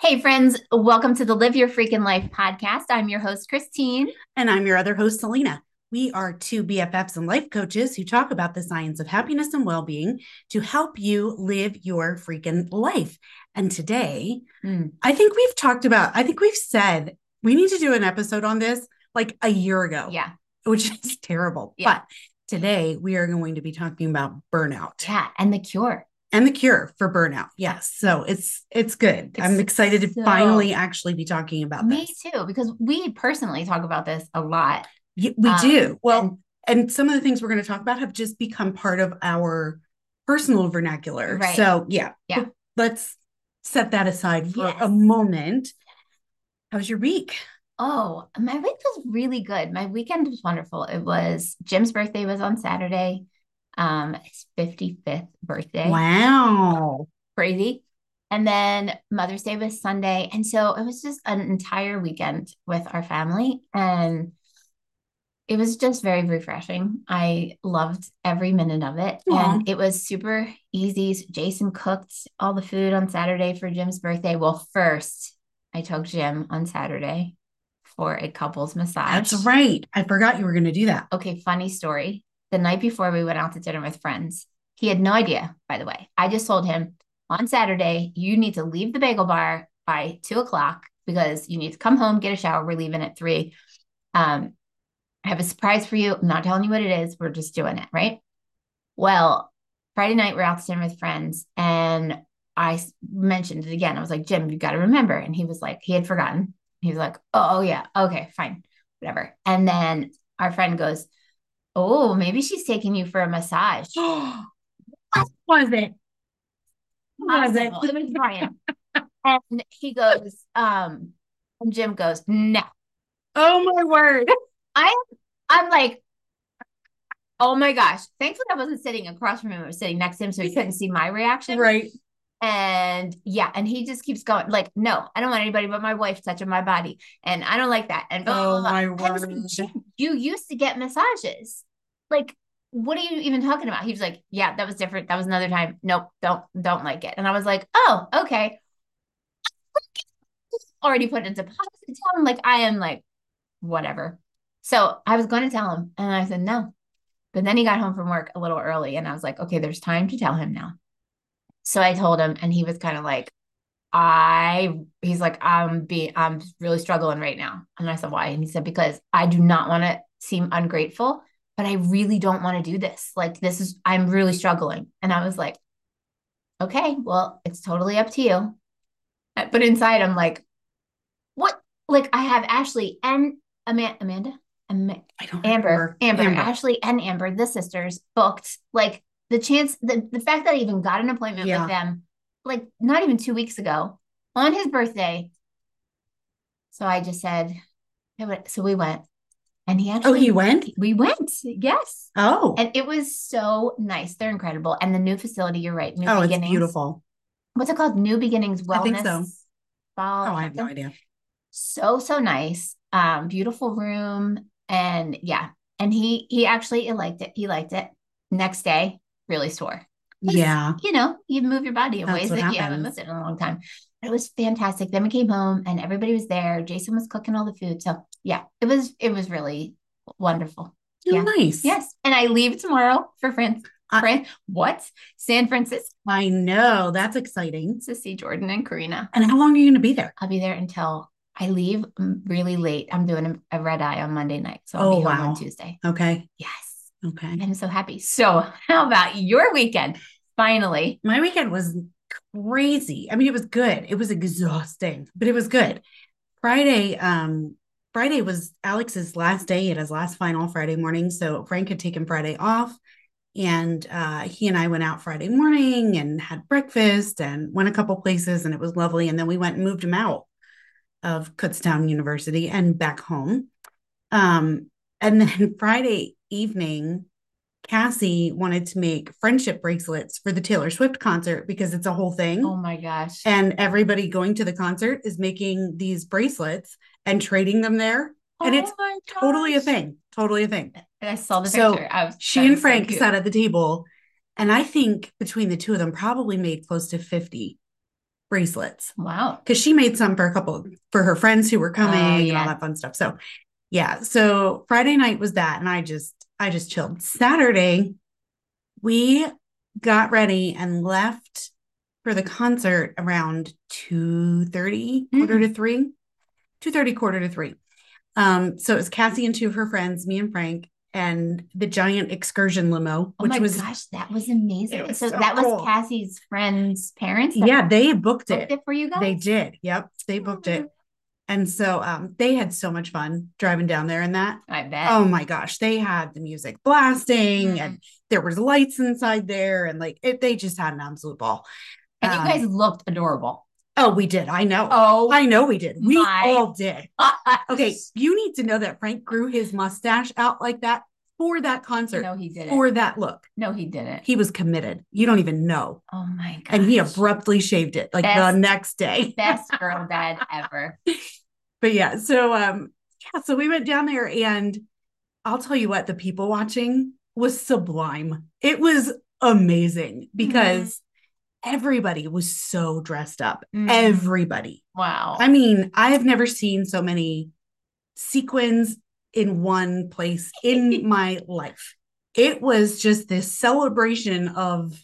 Hey, friends, welcome to the Live Your Freaking Life podcast. I'm your host, Christine. And I'm your other host, Selena. We are two BFFs and life coaches who talk about the science of happiness and well being to help you live your freaking life. And today, mm. I think we've talked about, I think we've said we need to do an episode on this like a year ago. Yeah. Which is terrible. Yeah. But today we are going to be talking about burnout. Yeah. And the cure and the cure for burnout. Yes. So it's it's good. It's I'm excited to finally actually be talking about this. me this. too, because we personally talk about this a lot. Yeah, we um, do. Well, and, and, some of the things we're going to talk about have just become part of our personal vernacular. Right. So yeah. Yeah. Let's set that aside for yes. a moment. How's your week? Oh, my week was really good. My weekend was wonderful. It was Jim's birthday was on Saturday um his 55th birthday. Wow. Crazy. And then Mother's Day was Sunday. And so it was just an entire weekend with our family. And it was just very refreshing. I loved every minute of it. Aww. And it was super easy. Jason cooked all the food on Saturday for Jim's birthday. Well, first, I took Jim on Saturday for a couple's massage. That's right. I forgot you were going to do that. Okay, funny story the night before we went out to dinner with friends. He had no idea, by the way. I just told him on Saturday, you need to leave the bagel bar by two o'clock because you need to come home, get a shower. We're leaving at three. Um, I have a surprise for you. I'm not telling you what it is. We're just doing it, right? Well, Friday night, we're out to dinner with friends, and I mentioned it again. I was like, Jim, you got to remember. And he was like, he had forgotten. He was like, oh, oh, yeah, okay, fine, whatever. And then our friend goes, Oh, maybe she's taking you for a massage. what was it? What was it? It was Brian. and he goes, um, and Jim goes, no. Oh my word. I I'm like, oh my gosh. Thankfully I wasn't sitting across from him. I was sitting next to him, so he couldn't see my reaction. Right. And yeah, and he just keeps going, like, no, I don't want anybody but my wife touching my body. And I don't like that. And oh, my word. You used to get massages. Like, what are you even talking about? He was like, Yeah, that was different. That was another time. Nope, don't don't like it. And I was like, Oh, okay. Already put into positive. Tell him like I am like, whatever. So I was going to tell him, and I said no. But then he got home from work a little early, and I was like, okay, there's time to tell him now. So I told him, and he was kind of like, I, he's like, I'm be, I'm really struggling right now. And I said, why? And he said, because I do not want to seem ungrateful, but I really don't want to do this. Like, this is, I'm really struggling. And I was like, okay, well, it's totally up to you. But inside, I'm like, what? Like, I have Ashley and Amanda, Amanda, Am- I don't Amber, Amber, Amber, Ashley and Amber, the sisters booked like the chance, the, the fact that I even got an appointment yeah. with them, like not even two weeks ago on his birthday. So I just said, so we went. And he actually, oh, he went. We went, yes. Oh, and it was so nice. They're incredible, and the new facility. You're right. New oh, beginnings. it's beautiful. What's it called? New Beginnings Wellness. I think so. Ball, oh, I have no idea. So so nice. Um, beautiful room, and yeah, and he he actually liked it. He liked it. Next day, really sore. Yeah. You know, you move your body in That's ways that happens. you haven't moved in a long time. It was fantastic. Then we came home and everybody was there. Jason was cooking all the food. So yeah, it was it was really wonderful. Oh, yeah. nice. Yes. And I leave tomorrow for France. Uh, France. What? San Francisco. I know. That's exciting. To see Jordan and Karina. And how long are you going to be there? I'll be there until I leave mm, really late. I'm doing a, red eye on Monday night. So I'll oh, be home wow. on Tuesday. Okay. Yes. Okay. I'm so happy. So, how about your weekend? Finally. My weekend was crazy. I mean, it was good. It was exhausting, but it was good. Friday, um, Friday was Alex's last day at his last final Friday morning. So Frank had taken Friday off. And uh, he and I went out Friday morning and had breakfast and went a couple places, and it was lovely. And then we went and moved him out of Kutztown University and back home. Um, and then Friday evening, Cassie wanted to make friendship bracelets for the Taylor Swift concert because it's a whole thing. Oh my gosh. And everybody going to the concert is making these bracelets and trading them there. Oh and it's totally a thing. Totally a thing. And I saw the so picture. she and Frank so sat at the table. And I think between the two of them probably made close to 50 bracelets Wow. because she made some for a couple for her friends who were oh, coming Oh, and all that fun stuff. So yeah, so Friday night was that, and I just I just chilled. Saturday, we got ready and left for the concert around 2 30 quarter to three, 2 30, quarter to three. Um, so it was Cassie and two of her friends, me and Frank, and the giant excursion limo, Oh which my was gosh, that was amazing. Was so, so that was. Cassie's friend's parents. yeah, they booked booked it. it for you guys. They did. Yep, they booked it. And so um, they had so much fun driving down there in that. I bet. Oh my gosh, they had the music blasting and there was lights inside there and like it, they just had an absolute ball. and you um, guys looked adorable. Oh, we did. I know. Oh, I know we did. We all did. Okay, you need to know that Frank grew his mustache out like that for that concert, No, he didn't. for that look. no, he didn't. He was committed. You don't even know. oh my god. And he abruptly shaved it like Best- the next day. best girl dad ever. but yeah, so um yeah, so we went down there and I'll tell you what, the people watching was sublime. It was amazing because everybody was so dressed up. Mhm. Everybody. Wow. I mean, I've never seen so many sequins in one place in my life. It was just this celebration of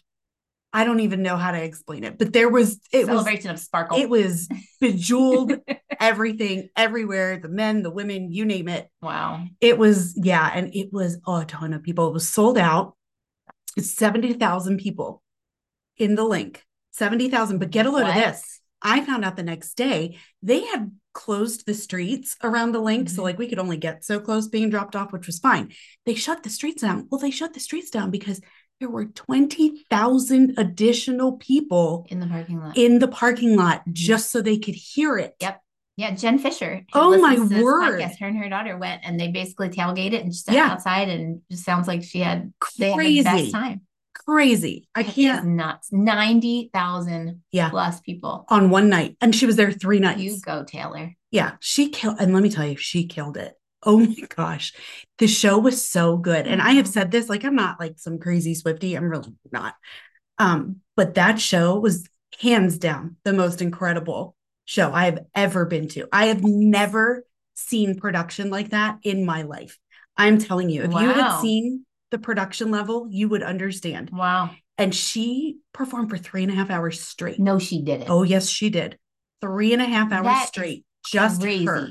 I don't even know how to explain it, but there was it was Celebration of sparkle. it was bejeweled everything everywhere the men the women you name it wow. it was yeah and it was a ton of people it was sold out it's 70,000 people in the Linc 70,000 but get a load of this I found out the next day they had closed the streets around the Linc so Mhm. like we could only get so close being dropped off which was fine they shut the streets down well they shut the streets down because there were 20,000 additional people In the parking lot. in the parking lot Mhm. just so they could hear it. Yep. Yeah, Jen Fisher. Oh, my listens to this word. podcast, her and her daughter went and they basically tailgated and just sat Yeah. outside and just sounds like she had they had the Crazy. best time. Crazy. I can't. nuts. Ninety thousand Yeah. plus people. On one night. And she was there three nights. You go, Taylor. yeah. She killed. And let me tell you, she killed it. Oh my gosh. The show was so good. And I have Mhm. said this, like, I'm not like some crazy Swiftie. I'm really not. Um, but that show was hands down the most incredible show I have ever been to. I have never seen production like that in my life. I'm telling you, if you had seen the production level, you would understand. Wow. And she performed for three and a half hours straight. No, she didn't. Oh, yes, she did. Three and a half hours That straight. Just Crazy. her.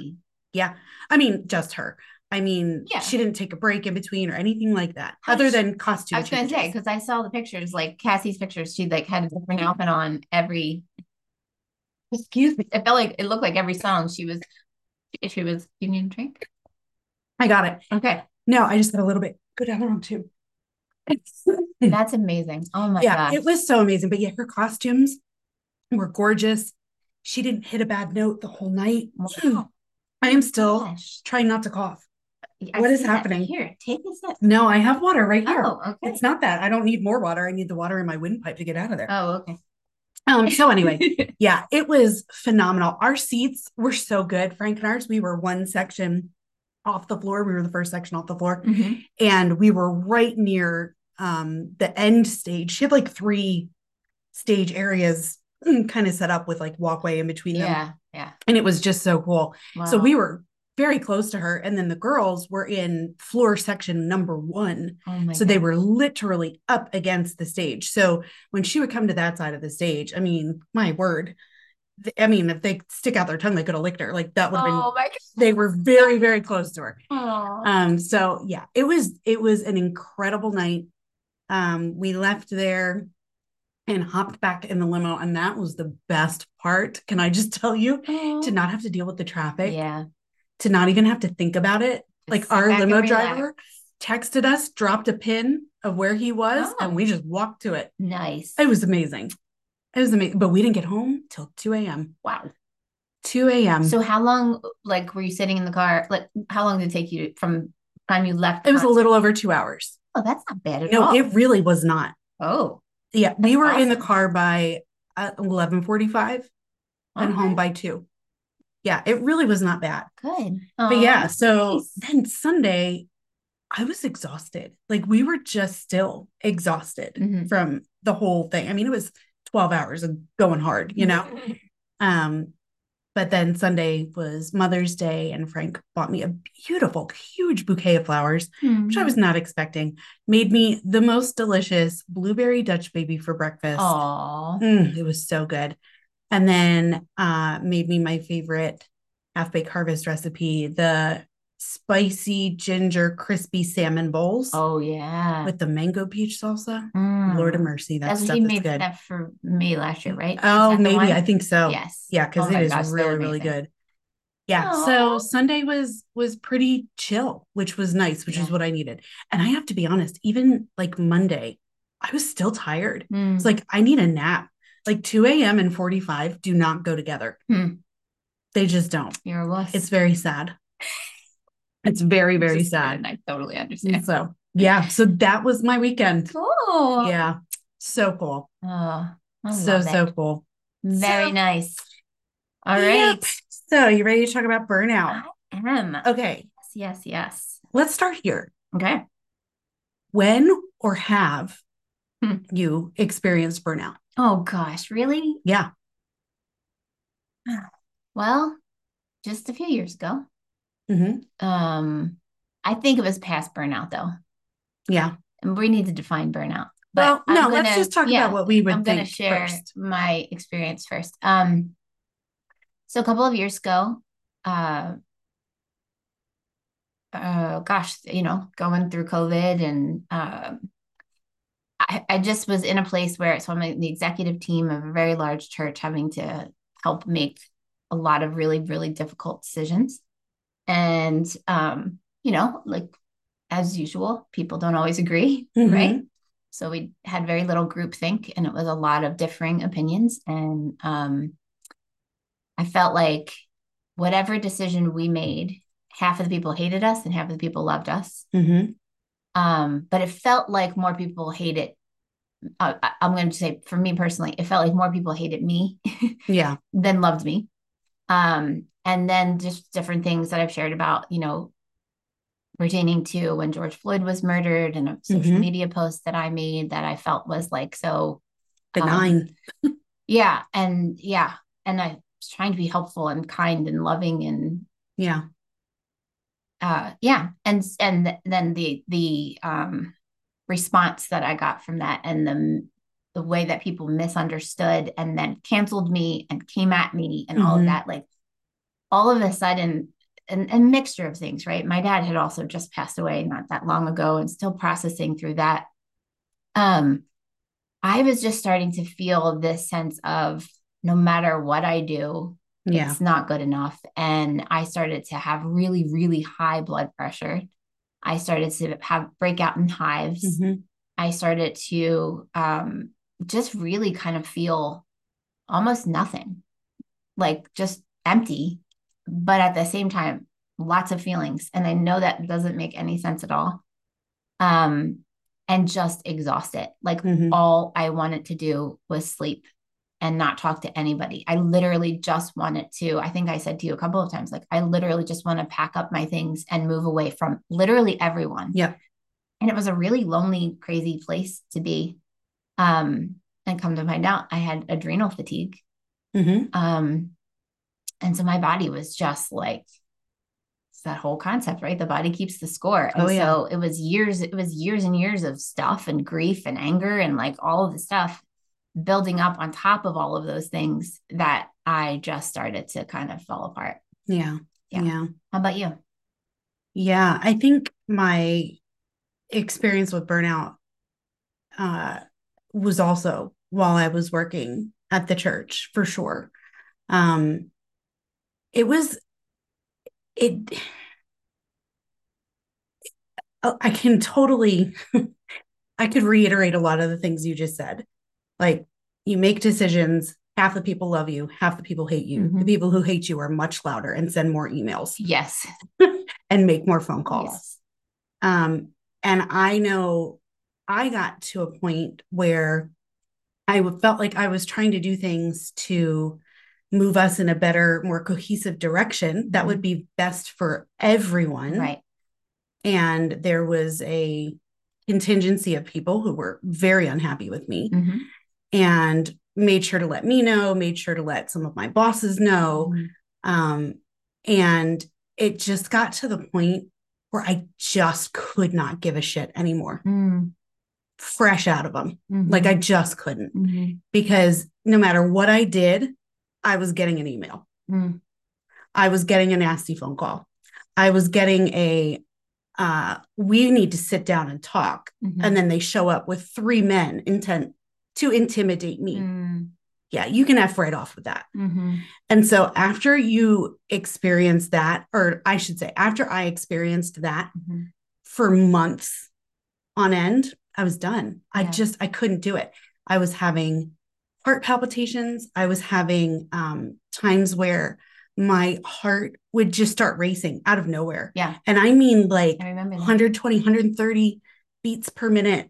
Yeah. I mean, just her. I mean, Yeah. she didn't take a break in between or anything like that, How other she- than costume. I was gonna say changes. because I saw the pictures, like Cassie's pictures. She like had a different outfit on every. Excuse me. It felt like it looked like every song she was. She was. You need a drink? I got it. Okay, No, I just got a little bit. Go down the wrong tube. that's amazing. Oh my yeah, gosh. it was so amazing. But yeah, her costumes were gorgeous. She didn't hit a bad note the whole night. Wow. I am still Gosh. trying not to cough. I What is happening? Here, take a sip. No, I have water right here. Oh, okay. It's not that. I don't need more water. I need the water in my windpipe to get out of there. Oh, okay. Um, so anyway, yeah, it was phenomenal. Our seats were so good. Frank and ours, we were one section off the floor. We were the first section off the floor, Mhm. and we were right near um the end stage. She had like three stage areas kind of set up with like walkway in between them. Yeah, yeah. And it was just so cool. So we were very close to her. And then the girls were in floor section number one. Oh So they were literally up against the stage. So when she would come to that side of the stage, I mean, my word. I mean, if they stick out their tongue, they could have licked her. Like that would have Oh been they were very, very close to her. Aw. Um, so yeah, it was it was an incredible night. Um, we left there and hopped back in the limo, and that was the best part. Can I just tell you to not have to deal with the traffic, yeah. to not even have to think about it. Just like our limo driver texted us, dropped a pin of where he was, Oh. and we just walked to it. Nice. It was amazing. It was amazing, but we didn't get home till 2 a.m. Wow. 2 a.m. So how long, like, were you sitting in the car? Like, how long did it take you from time you left? it was a little over two hours. Oh, that's not bad at No, all. No, it really was not. oh, Yeah, we were in the car by uh, 11:45 and home by 2. Yeah, it really was not bad. Good. But yeah, so nice. then Sunday I was exhausted. Like we were just still exhausted Mhm. from the whole thing. I mean, it was 12 hours of going hard, you know? Um, but then Sunday was Mother's Day, and Frank bought me a beautiful, huge bouquet of flowers, which I was not expecting. Made me the most delicious blueberry Dutch baby for breakfast. Aww. Mm, it was so good. And then uh, made me my favorite half baked harvest recipe the spicy ginger crispy salmon bowls Oh yeah. with the mango peach salsa. Mm. Lord of mercy, that That's stuff he made good. that for me last year, right? Oh, maybe? I think so. Yes. Yeah, because Oh it is gosh, really, really good. Yeah. So Sunday was was pretty chill, which was nice, which is what I needed. And I have to be honest, even like Monday, I was still tired. Mm. It's like I need a nap. Like 2 a.m. and 45 do not go together. Hmm. They just don't. You're a wuss. It's very sad. It's very, very Just sad. I totally understand. So yeah. So that was my weekend. Cool. Yeah. So cool. Oh, So, so it. cool. Very So- nice. All right. Yep. So you ready to talk about burnout? I am. Okay. Yes, yes, yes. Let's start here. Okay. When or have Hmm. you experienced burnout? Oh gosh, really? Yeah. Well, just a few years ago. Hmm Um, I think it was past burnout though. Yeah. And we need to define burnout. Well, I'm no, let's just talk yeah, about what we would I'm going to share first. my experience first. Um, so a couple of years ago, uh, uh, gosh, you know, going through COVID and um, I, I just was in a place where so I'm the executive team of a very large church, having to help make a lot of really, really difficult decisions. And um, you know, like as usual, people don't always agree, Mhm. right? So we had very little groupthink and it was a lot of differing opinions. And um, I felt like whatever decision we made, half of the people hated us and half of the people loved us. hmm Um, but it felt like more people hated. Uh, I- I'm going to say for me personally, it felt like more people hated me Yeah. than loved me. Um, and then just different things that I've shared about, you know, pertaining to when George Floyd was murdered and a social Mhm. media post that I made that I felt was like so um, Benign. yeah, and yeah, and I was trying to be helpful and kind and loving and yeah. uh yeah, and and th- then the the um response that I got from that and the the way that people misunderstood and then canceled me and came at me and all of Mhm. that like all of a sudden and a mixture of things right? My dad had also just passed away not that long ago and still processing through that. Um i was just starting to feel this sense of no matter what i do Yeah. it's not good enough. And i started to have really really high blood pressure. I started to have breakout in hives. Mhm. I started to um, just really kind of feel almost nothing, like just empty, but at the same time, lots of feelings. And I know that doesn't make any sense at all. Um, and just exhausted. Like Mhm. all I wanted to do was sleep and not talk to anybody. I literally just wanted to, I think I said to you a couple of times, like, I literally just want to pack up my things and move away from literally everyone yeah and it was a really lonely crazy place to be um and come to find out i had adrenal fatigue Mhm. um and so my body was just like it's that whole concept right the body keeps the score and Oh, yeah. so it was years it was years and years of stuff and grief and anger and like all of the stuff building up on top of all of those things that i just started to kind of fall apart Yeah. Yeah. Yeah. how about you Yeah. I think my experience with burnout uh, was also while I was working at the church for sure. Um, it was, it, oh, I can totally, I could reiterate a lot of the things you just said. Like you make decisions, half the people love you, half the people hate you. The Mhm. people who hate you are much louder and send more emails yes and make more phone calls. yes Um, and I know I got to a point where I felt like I was trying to do things to move us in a better, more cohesive direction that would be best for everyone. right And there was a contingency of people who were very unhappy with me. Mhm. And made sure to let me know, made sure to let some of my bosses know. Mhm. Um, and it just got to the point where I just could not give a shit anymore, Mm, fresh out of them. mhm, Like I just couldn't mhm, because no matter what I did, I was getting an email. mm, I was getting a nasty phone call. I was getting a, uh, we need to sit down and talk. mhm. And then they show up with three men intent to intimidate me. Mm, Yeah, you can F right off with that. mhm, And so after you experience that, or I should say, after I experienced that mhm. for months on end, I was done. I just I couldn't do it. I was having heart palpitations. I was having um, times where my heart would just start racing out of nowhere. Yeah. And I mean like I 120, 130 beats per minute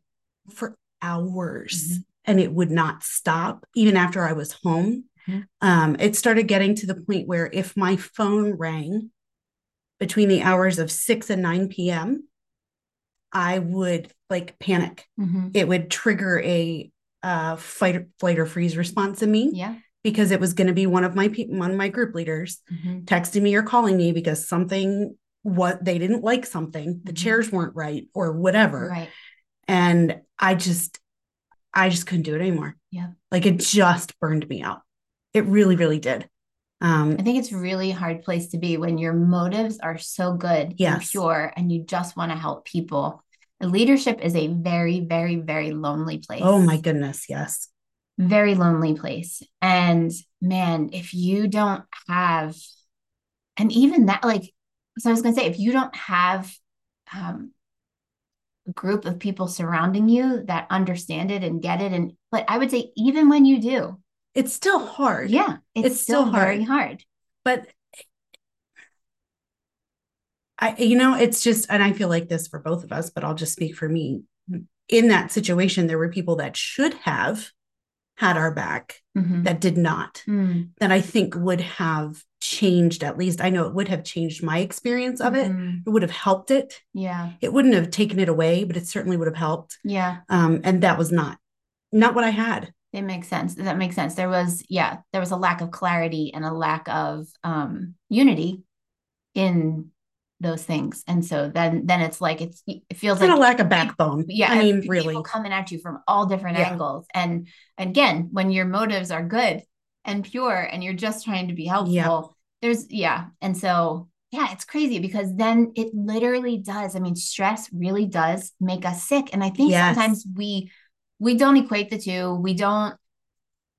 for hours. Mhm. And it would not stop even after I was home. Mhm. Um, it started getting to the point where if my phone rang between the hours of 6 and 9 p.m., I would like panic. Mhm. It would trigger a uh, fight, flight, or freeze response in me Yeah. because it was going to be one of my pe- one of my group leaders Mhm. texting me or calling me because something what they didn't like something the Mhm. chairs weren't right or whatever Right. and i just i just couldn't do it anymore Yeah. like it just burned me out it really really did um I think it's really hard place to be when your motives are so good and pure and you just want to help people. Leadership is a very, very, very lonely place. oh my goodness yes very lonely place. And man, if you don't have, and even that, like, so I was going to say, if you don't have um, a group of people surrounding you that understand it and get it, and but I would say, even when you do, it's still hard yeah, it's, It's still, still very hard. but I, you know, it's just, and I feel like this for both of us, but I'll just speak for me. In that situation, there were people that should have had our back Mhm. that did not, Mm, that I think would have changed, at least I know it would have changed my experience of it. mhm. It would have helped it. Yeah, It wouldn't have taken it away, but it certainly would have helped. yeah, Um, and that was not, not what I had. it makes sense. That makes sense. There was, yeah, there was a lack of clarity and a lack of um, unity in those things, and so then then it's like it's it feels Kind like a lack of backbone. yeah, I mean, really. coming at you from all different Yeah. angles, and again, when your motives are good and pure, and you're just trying to be helpful, Yeah. there's yeah, and so yeah, it's crazy because then it literally does. I mean, stress really does make us sick, and I think Yes. sometimes we we don't equate the two. We don't.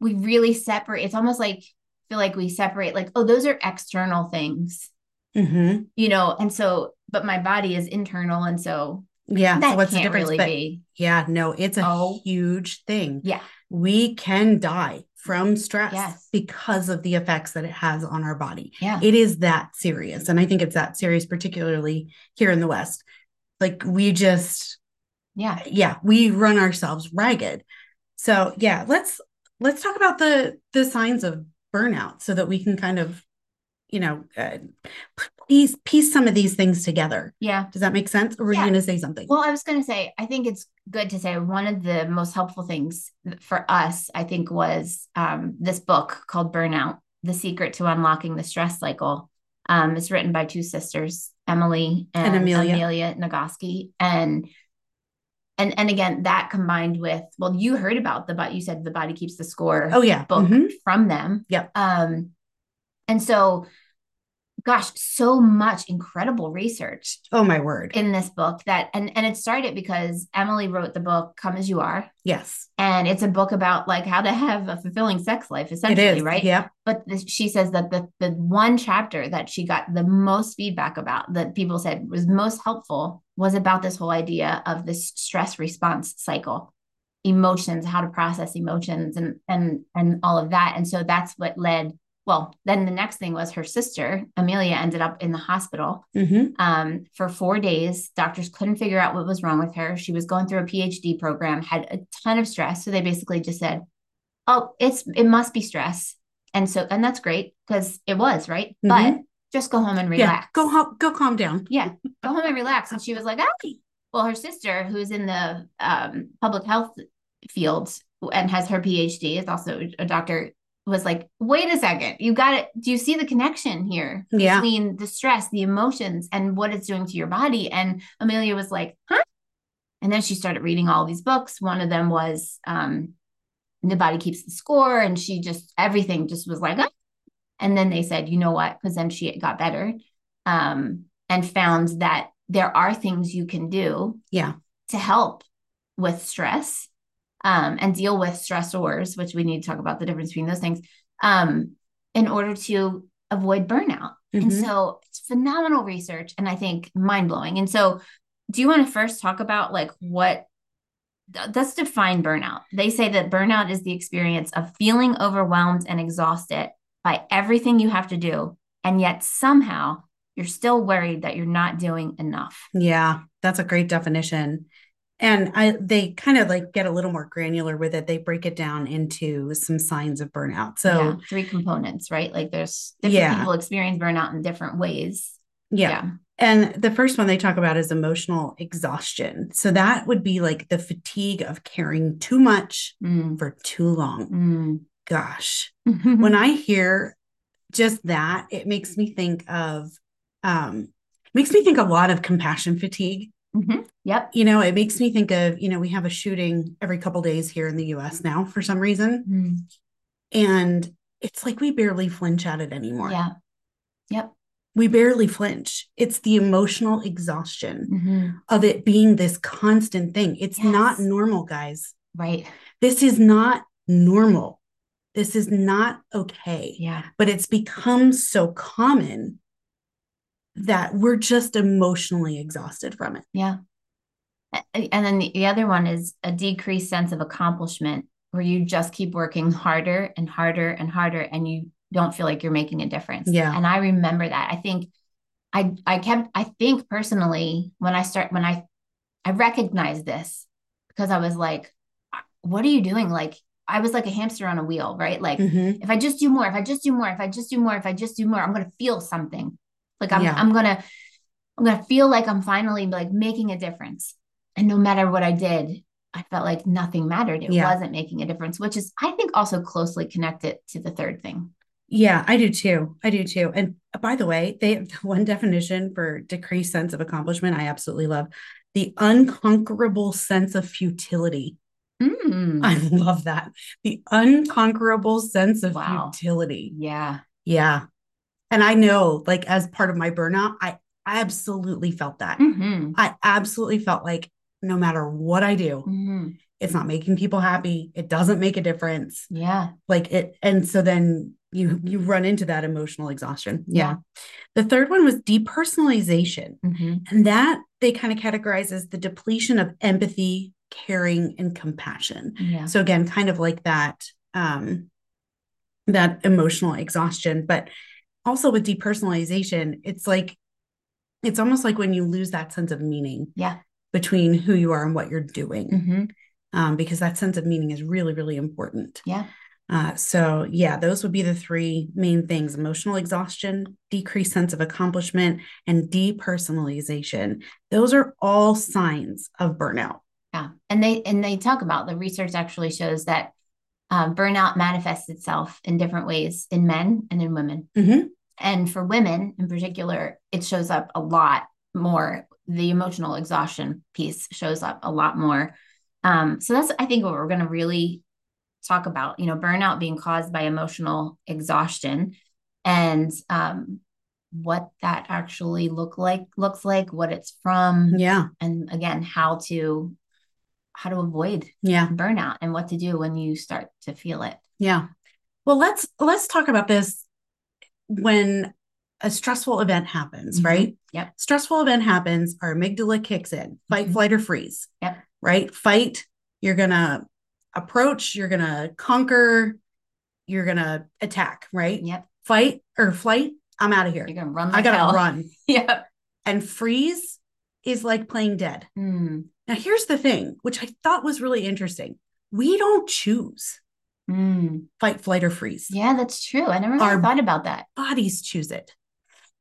We really separate. It's almost like feel like we separate like oh those are external things hmm you know and so but my body is internal and so Yeah. that so what's the can't difference? really But be yeah, no, it's a Oh. huge thing. yeah We can die from stress Yes. because of the effects that it has on our body. yeah It is that serious. And I think it's that serious, particularly here in the West. Like we just, yeah yeah, we run ourselves ragged. So yeah, let's let's talk about the the signs of burnout so that we can kind of, you know, uh, piece piece some of these things together. yeah Does that make sense? Or were Yeah. you going to say something? well i was going to say i think it's good to say one of the most helpful things for us i think was um, this book called burnout the secret to unlocking the stress cycle um, it's written by two sisters emily and, And Amelia. amelia nagoski and and and again that combined with well you heard about the but you said the body keeps the score oh yeah. book Mhm. from them. Yep. Um, and so, gosh, so much incredible research Oh my word. in this book that, and and it started because Emily wrote the book "Come as You Are," yes. and it's a book about like how to have a fulfilling sex life, It essentially, is. right? Yeah. But the, she says that the the one chapter that she got the most feedback about that people said was most helpful was about this whole idea of this stress response cycle emotions how to process emotions and and and all of that and so that's what led well then the next thing was her sister amelia ended up in the hospital hmm um, for four days. Doctors couldn't figure out what was wrong with her. She was going through a phd program had a ton of stress. So they basically just said oh it's it must be stress. And so and that's great because it was right? But just go home and relax Yeah. Go home. Go calm down. yeah go home and relax. And she was like ah. Well her sister who's in the um, public health field and has her PhD, is also a doctor, was like, wait a second, you got it. Do you see the connection here Yeah. between the stress, the emotions, and what it's doing to your body? And Amelia was like, huh? And then she started reading all these books. One of them was um, The Body Keeps the Score. And she just, everything just was like, ah. and then they said, you know what? Because then she got better um, and found that there are things you can do Yeah. to help with stress um, and deal with stressors, which we need to talk about the difference between those things, um, in order to avoid burnout. And Mhm. so it's phenomenal research and I think mind blowing. And so, do you want to first talk about like what? Let's define burnout. They say that burnout is the experience of feeling overwhelmed and exhausted by everything you have to do, and yet somehow you're still worried that you're not doing enough. Yeah, that's a great definition. And I they kind of like get a little more granular with it. They break it down into some signs of burnout. So yeah, three components, right? Like there's different Yeah. people experience burnout in different ways. yeah. And the first one they talk about is emotional exhaustion. So that would be like the fatigue of caring too much Mm, for too long. Gosh. mm. When I hear just that, it makes me think of um makes me think a lot of compassion fatigue. Mhm. Yep. You know, it makes me think of, you know, we have a shooting every couple days here in the US now for some reason. Mm, And it's like we barely flinch at it anymore. Yeah. Yep. We barely flinch. It's the emotional exhaustion Mhm. of it being this constant thing. It's not normal, guys. Right. This is not normal. This is not okay. Yeah. But it's become so common that we're just emotionally exhausted from it. Yeah. And then the, the other one is a decreased sense of accomplishment where you just keep working harder and harder and harder and you don't feel like you're making a difference. Yeah. And I remember that. I think I I kept I think personally when I start when I I recognized this because I was like, what are you doing? Like I was like a hamster on a wheel, right? Like Mhm. if I just do more, if I just do more, if I just do more, if I just do more, I'm gonna feel something. Like I'm Yeah. I'm gonna I'm gonna feel like I'm finally like making a difference. And no matter what I did, I felt like nothing mattered. It Yeah. wasn't making a difference, which is I think also closely connected to the third thing. Yeah, I do too. I do too. And by the way, they have one definition for decreased sense of accomplishment I absolutely love the unconquerable sense of futility. Mm. I love that. The unconquerable sense of Wow. futility. yeah. Yeah. And I know, like, as part of my burnout, I absolutely felt that. hmm I absolutely felt like no matter what I do, hmm it's not making people happy. It doesn't make a difference. Yeah. Like it, and so then you you run into that emotional exhaustion. Yeah. The third one was depersonalization. hmm And that they kind of categorize as the depletion of empathy, caring, and compassion. Yeah. So again, kind of like that, um, that emotional exhaustion. But also with depersonalization, it's like it's almost like when you lose that sense of meaning Yeah. between who you are and what you're doing. hmm Um, because that sense of meaning is really, really important. Yeah. Uh, so yeah, those would be the three main things: emotional exhaustion, decreased sense of accomplishment, and depersonalization. Those are all signs of burnout. Yeah. And they and they talk about the research actually shows that um, burnout manifests itself in different ways in men and in women. Mhm. And for women in particular, it shows up a lot more. The emotional exhaustion piece shows up a lot more. Um, so that's I think what we're going to really talk about. You know, burnout being caused by emotional exhaustion, and um, what that actually look like looks like, what it's from, Yeah, and again how to how to avoid yeah, burnout and what to do when you start to feel it yeah. Well, let's let's talk about this when a stressful event happens, Mhm. right? Yep. Stressful event happens, our amygdala kicks in, fight, Mhm. flight, or freeze. Yep. Right? Fight, you're gonna approach, you're gonna conquer, you're gonna attack, right? yep Fight or flight, I'm out of here. you're gonna run I gotta hell. run. yep And freeze is like playing dead. Mm, Now, here's the thing, which I thought was really interesting. We don't choose mm. fight, flight, or freeze. yeah that's true i never really Our- thought about that Bodies choose it.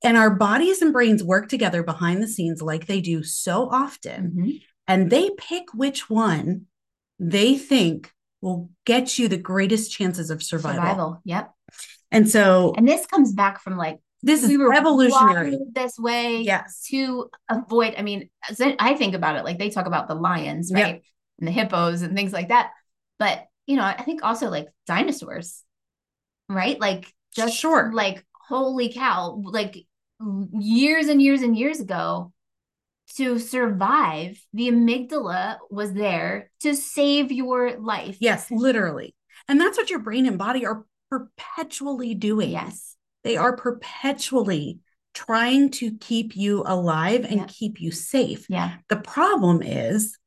And our bodies and brains work together behind the scenes like they do so often. Mhm. And they pick which one they think will get you the greatest chances of survival. Survival. Yep. And so And this comes back from like this is we were evolutionary. this way Yes. to avoid. I mean, I think about it, like they talk about the lions, Yep. right? And the hippos and things like that. But you know, I think also like dinosaurs, right? Like just Sure. like holy cow, like years and years and years ago, to survive, the amygdala was there to save your life. Yes, literally. And that's what your brain and body are perpetually doing. Yes. They are perpetually trying to keep you alive and Yeah. keep you safe. Yeah. The problem is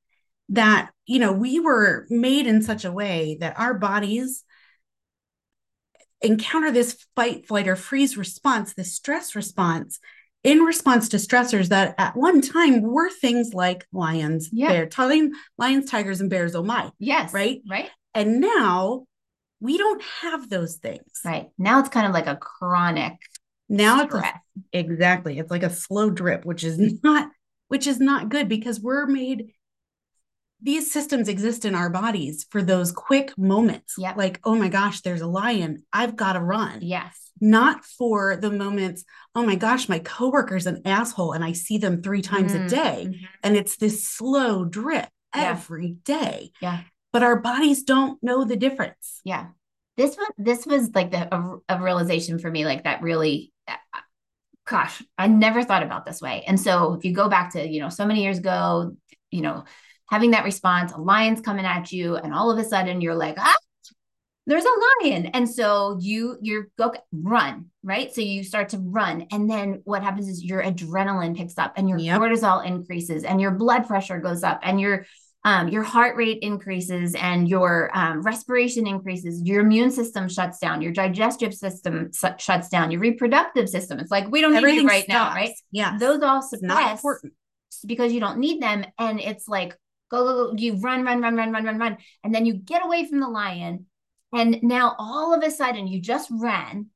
that, you know, we were made in such a way that our bodies encounter this fight, flight, or freeze response, this stress response in response to stressors that at one time were things like lions, Yeah. bear, telling lions, tigers, and bears, oh my. Yes. Right? Right. And now we don't have those things. Right. Now it's kind of like a chronic Now it's a. Exactly. It's like a slow drip, which is not which is not good because we're made these systems exist in our bodies for those quick moments. Yep. Like, oh my gosh, there's a lion. I've got to run. Yes. Not for the moments, oh my gosh, my coworker's an asshole and I see them three times a Mhm. day. Mhm. And it's this slow drip Yeah. every day. Yeah. But our bodies don't know the difference. Yeah. This one, this was like the a, a realization for me, like that really, uh, gosh, I never thought about this way. And so if you go back to, you know, so many years ago, you know, having that response, a lion's coming at you, and all of a sudden you're like, ah, there's a lion. And so you you're go run, right? So you start to run. And then what happens is your adrenaline picks up and your Yep. cortisol increases and your blood pressure goes up and your um, your heart rate increases and your um, respiration increases, your immune system shuts down, your digestive system su- shuts down, your reproductive system. It's like we don't need you right now, right? Yeah. Those all suppress important. because you don't need them, and it's like go go go. You run run run run run run run, and then you get away from the lion, and now all of a sudden you just ran,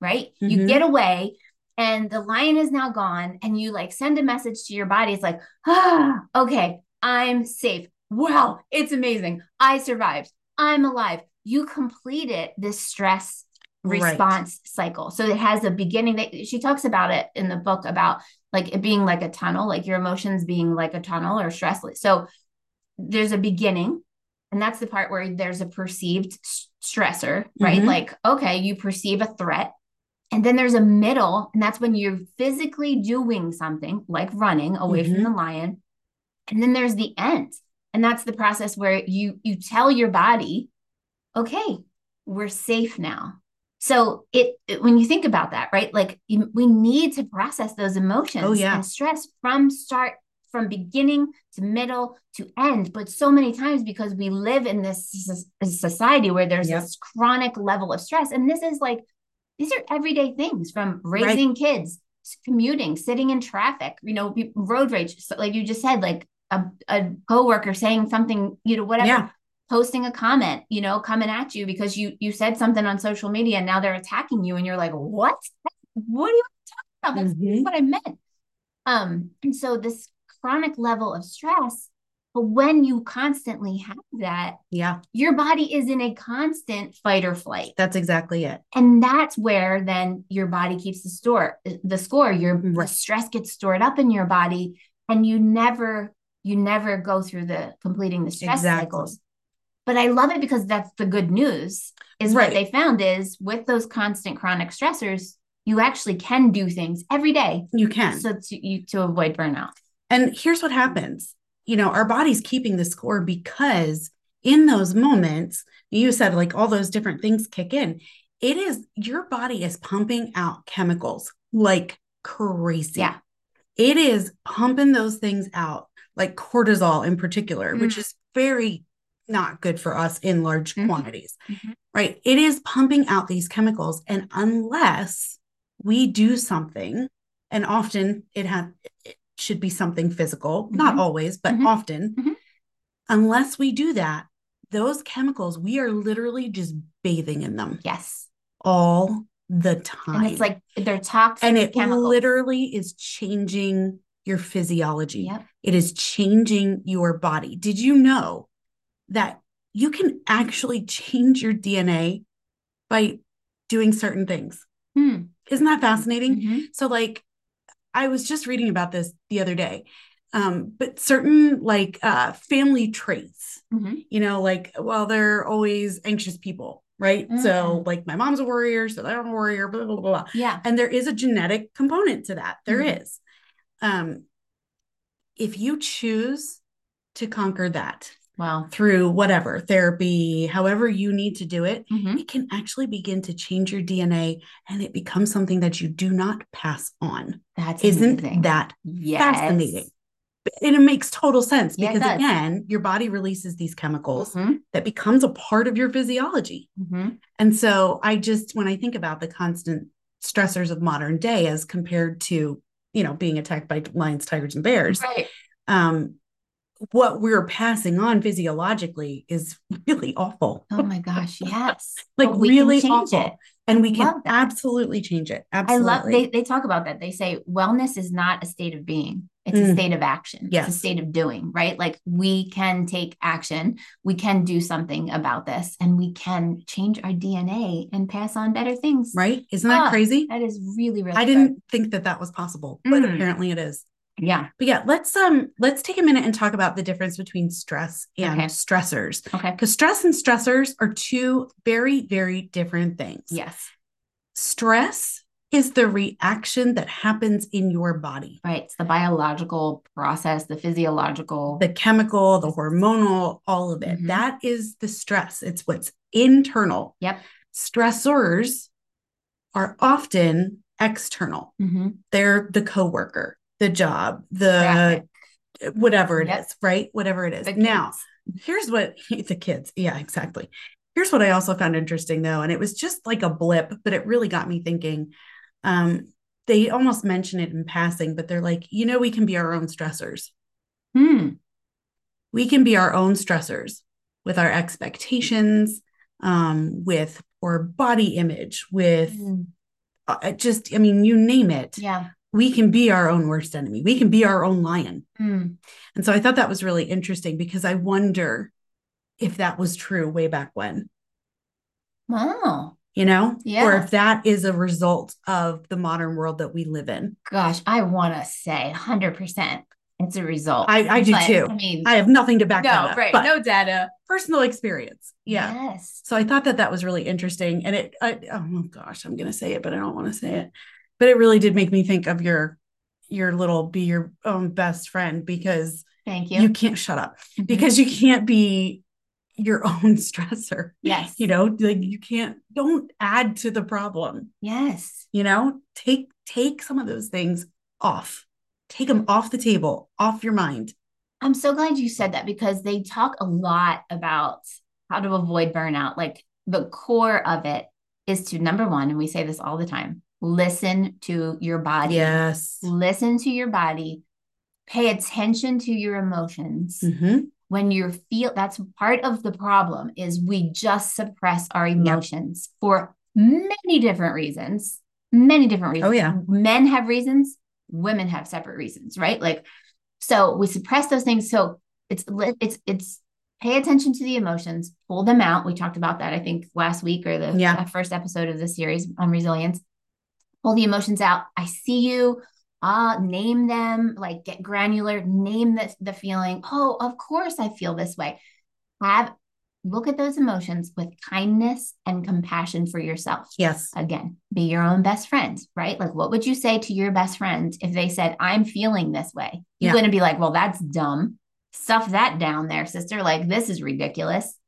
right? You Mhm. get away. And the lion is now gone, and you like send a message to your body. It's like, ah, okay, I'm safe. Wow, it's amazing. I survived. I'm alive. You completed this stress Right. response cycle. So it has a beginning that she talks about it in the book about like it being like a tunnel, like your emotions being like a tunnel or stress. So there's a beginning, and that's the part where there's a perceived stressor, right? Mhm. Like, okay, you perceive a threat. And then there's a middle, and that's when you're physically doing something like running away from Mhm. the lion. And then there's the end. And that's the process where you you tell your body, okay, we're safe now. So it, it- when you think about that, right? Like you, we need to process those emotions Oh, yeah. and stress from start from beginning to middle to end. But so many times because we live in this society where there's Yep. this chronic level of stress, and this is like these are everyday things from Right. raising kids, commuting, sitting in traffic, you know, road rage, so like you just said, like a, a coworker saying something, you know, whatever, Yeah. posting a comment, you know, coming at you because you you said something on social media and now they're attacking you and you're like, what? What are you talking about? That's Mhm. what I meant. Um, and so this chronic level of stress, but when you constantly have that, Yeah. your body is in a constant fight or flight That's exactly it. and that's where then your body keeps the store the score your the stress gets stored up in your body and you never you never go through the completing the stress Exactly. cycles but i love it because that's the good news is Right. what they found is with those constant chronic stressors you actually can do things every day You can. so to you to avoid burnout And here's what happens you know, our body's keeping the score because in those moments, you said like all those different things kick in. It is your body is pumping out chemicals like crazy. Yeah. It is pumping those things out, like cortisol in particular, which Mhm. is very not good for us in large Mhm. quantities, Mhm. right? It is pumping out these chemicals. And unless we do something, and often it has, it should be something physical, not Mhm. always, but Mhm. often, Mhm. unless we do that, those chemicals, we are literally just bathing in them yes all the time. and it's like they're toxic and it chemicals literally is changing your physiology. yep It is changing your body. Did you know that you can actually change your DNA by doing certain things. Hmm. Isn't that fascinating? Mhm. So, like, I was just reading about this the other day. Um, but certain like uh family traits, Mhm. you know, like, well, they're always anxious people, right? So, Mhm. like, my mom's a warrior, so I'm a warrior, blah, blah, blah, blah. Yeah. And there is a genetic component to that. There Mhm. is. Um, if you choose to conquer that Wow. through whatever therapy, however you need to do it, Mhm. it can actually begin to change your DNA and it becomes something that you do not pass on. That's Isn't amazing. that yes. fascinating? and it makes total sense because again, your body releases these chemicals Mhm. that becomes a part of your physiology. Mhm. And so I just when I think about the constant stressors of modern day as compared to, you know, being attacked by lions, tigers, and bears, Right. um, what we're passing on physiologically is really awful. Oh my gosh. Yes. Like But we can really awful. it. And we can absolutely change it. Absolutely I love they they talk about that. They say wellness is not a state of being. It's a Mm. state of action. It's Yes. a state of doing, right? Like we can take action. We can do something about this and we can change our DNA and pass on better things. right? Isn't that Ah, crazy? That is really really I good. didn't think that that was possible, but Mm. apparently it is. Yeah. But yeah, let's um let's take a minute and talk about the difference between stress and Okay. stressors. Okay. Because stress and stressors are two very, very different things. Yes. Stress is the reaction that happens in your body. Right. It's the biological process, the physiological. The chemical, the hormonal, all of it. Mhm. That is the stress. It's what's internal. Yep. Stressors are often external. Mhm. They're the coworker, the job, the Traffic. whatever it is, Yep. right? Whatever it is. Now, here's what the kids, yeah, exactly. Here's what I also found interesting though, and it was just like a blip, but it really got me thinking. Um, they almost mention it in passing, but they're like, you know, we can be our own stressors. Hmm. We can be our own stressors with our expectations, um, with poor body image, with Mm. uh, just, I mean, you name it. Yeah. We can be our own worst enemy. We can be our own lion. Mm. And so I thought that was really interesting because I wonder if that was true way back when, Wow. You know, or if that is a result of the modern world that we live in. Gosh, I want to say 100% it's a result. I, I do But, too. I mean, I have nothing to back that up, right. No data. personal experience. Yeah. Yes. So I thought that that was really interesting. And it, I, oh gosh, I'm going to say it, but I don't want to say it. But it really did make me think of your, your little be your own best friend because Thank you. you can't shut up Mhm. because you can't be your own stressor. yes. You know, like you can't don't add to the problem. Yes. You know, take take some of those things off. Take them off the table, off your mind. I'm so glad you said that because they talk a lot about how to avoid burnout. Like the core of it is to number one, and we say this all the time listen to your body. Yes. Listen to your body. Pay attention to your emotions. Mhm. When you feel that's part of the problem is we just suppress our emotions for many different reasons. Many different oh, reasons. Oh, yeah. Men have reasons, women have separate reasons, right? Like so we suppress those things. So it's it's it's pay attention to the emotions, pull them out. We talked about that I think last week or the Yeah. first episode of the series on resilience. Pull the emotions out. I see you. Ah, name them, like get granular, name the, the feeling. Oh, of course I feel this way. Have look at those emotions with kindness and compassion for yourself. Yes. Again, be your own best friend, right? Like, what would you say to your best friend if they said, I'm feeling this way? You Yeah. wouldn't be like, well, that's dumb. Stuff that down there, sister. Like, this is ridiculous.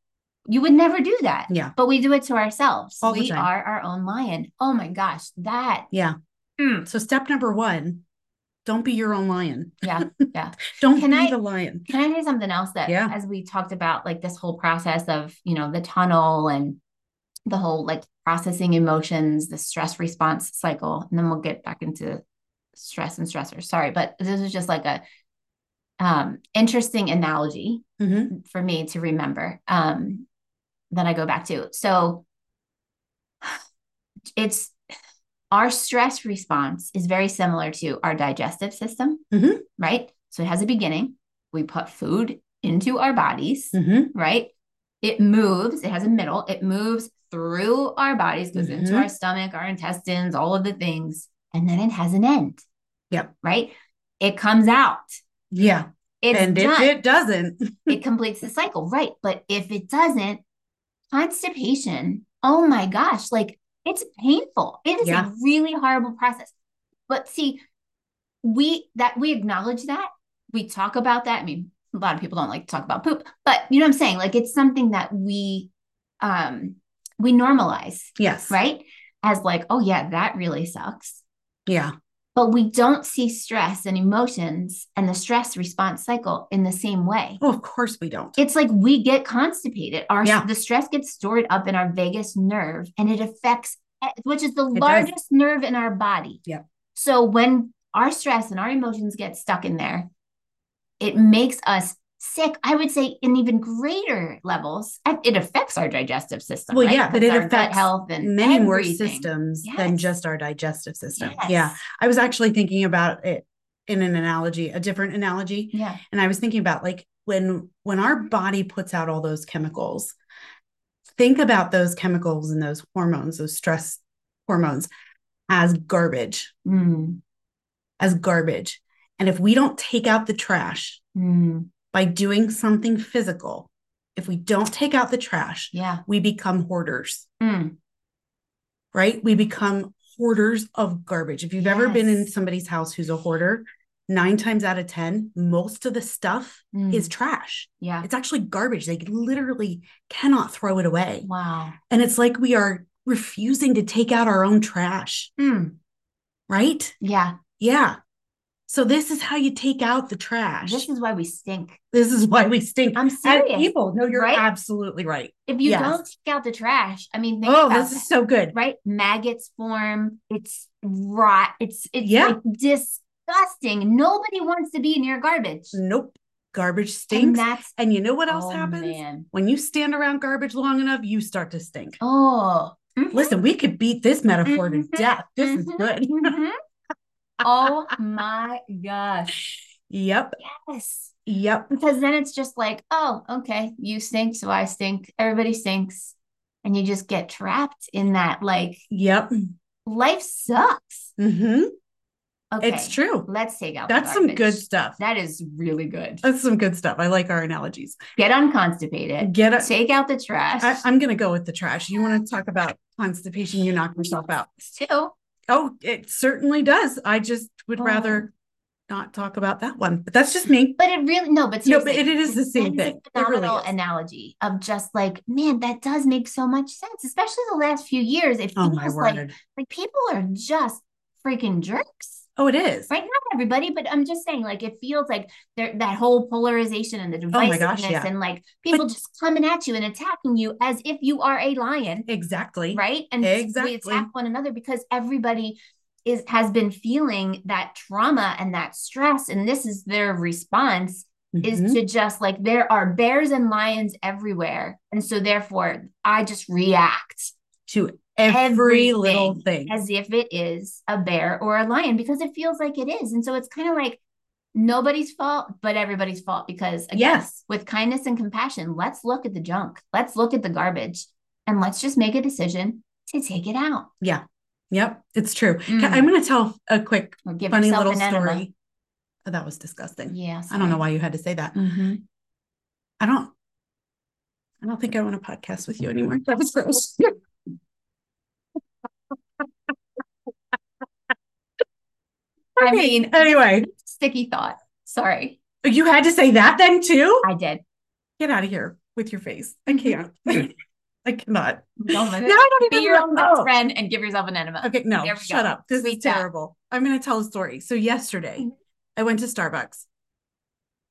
You would never do that. Yeah. But we do it to ourselves. All we are our own lion. Oh my gosh. That, Yeah. Mm. So step number one, don't be your own lion. yeah. Yeah. Don't Can be I- the lion. Can I say something else that Yeah. as we talked about like this whole process of, you know, the tunnel and the whole like processing emotions, the stress response cycle, and then we'll get back into stress and stressors. Sorry, but this is just like a um interesting analogy hmm for me to remember um that I go back to. So it's our stress response is very similar to our digestive system, Mhm. right? So it has a beginning. We put food into our bodies, hmm right? it moves, it has a middle, it moves through our bodies, goes into Mhm. our stomach, our intestines, all of the things, and then it has an end. Yep. Right? It comes out. Yeah. It's and done. if it doesn't, it completes the cycle, right? But if it doesn't, constipation, oh my gosh, like it's painful. It is Yeah. a really horrible process. But see, we that we acknowledge that, we talk about that. I mean, a lot of people don't like to talk about poop, but you know what I'm saying? Like it's something that we um we normalize, yes. right? As like, oh yeah, that really sucks. Yeah. But we don't see stress and emotions and the stress response cycle in the same way Oh, of course we don't. it's like we get constipated our Yeah. the stress gets stored up in our vagus nerve and it affects which is the does. largest nerve in our body Yeah. so when our stress and our emotions get stuck in there it makes us sick i would say in even greater levels it affects our digestive system Well, right? yeah, but it affects health and Many more everything. systems than just our digestive system. Yes. Yeah. I was actually thinking about it in an analogy, a different analogy. yeah And I was thinking about like when when our body puts out all those chemicals, think about those chemicals and those hormones, those stress hormones as garbage, Mm, as garbage. And if we don't take out the trash mm, by doing something physical, if we don't take out the trash, yeah we become hoarders, Mm, right? We become hoarders of garbage. If you've ever been in somebody's house who's a hoarder, nine times out of 10, most of the stuff mm, is trash. yeah It's actually garbage. They literally cannot throw it away. wow And it's like we are refusing to take out our own trash, Mm, right? yeah Yeah. So this is how you take out the trash. this is why we stink This is why we stink. i'm As serious people, no, you're right? absolutely right. if you Yes. don't take out the trash, I mean, think Oh, this is so good. right? Maggots form. It's rot. It's it's Yeah. like disgusting. Nobody wants to be near garbage. Nope. Garbage And stinks. that's And you know what else oh, happens? Man. When you stand around garbage long enough, you start to stink. Oh, mhm, Listen, we could beat this metaphor Mhm. to death. This is mhm, good. oh my gosh. Yep. Yes. Yep. Because then it's just like, oh, okay, you stink, so I stink. Everybody stinks. And you just get trapped in that like Yep. life sucks. hmm Okay. It's true. Let's take out That's some good stuff. That is really good. That's some good stuff. I like our analogies. Get unconstipated. Get it. Take out the trash. I, I'm going to go with the trash. You want to talk about constipation? You knock yourself out. too. Oh, it certainly does. I just would Oh. rather not talk about that one. But that's just me. But it really no, but No, but seriously, it is the same thing. A It really analogy of just like, man, that does make so much sense, especially the last few years. It Oh feels my like word. like people are just freaking jerks. Oh, it is. Right, not everybody, but I'm just saying, like, it feels like there that whole polarization and the divisiveness, Oh gosh, yeah. and like people just coming at you and attacking you as if you are a lion, Exactly. right? And Exactly. we attack one another because everybody is has been feeling that trauma and that stress, and this is their response is Mhm. to just like there are bears and lions everywhere, and so therefore I just react to every little thing. as if it is a bear or a lion because it feels like it is, and so it's kind of like nobody's fault but everybody's fault because again, Yes. with kindness and compassion, let's look at the junk, let's look at the garbage, and let's just make a decision to take it out. Yeah. Yep. It's true. Mm. I'm going to tell a quick, give funny little story. Oh, that was disgusting. Yeah, I don't know why you had to say that. hmm I don't. I don't think I want to podcast with you anymore. That was gross. I mean, anyway, sticky thought. Sorry, you had to say that then too. I did. Get out of here with your face. I can't. I cannot. Now. I don't Be even your own best friend and give yourself an enema. Okay, no, shut go. up. This Sweet is terrible. I'm going to tell a story. So yesterday, Mhm. I went to Starbucks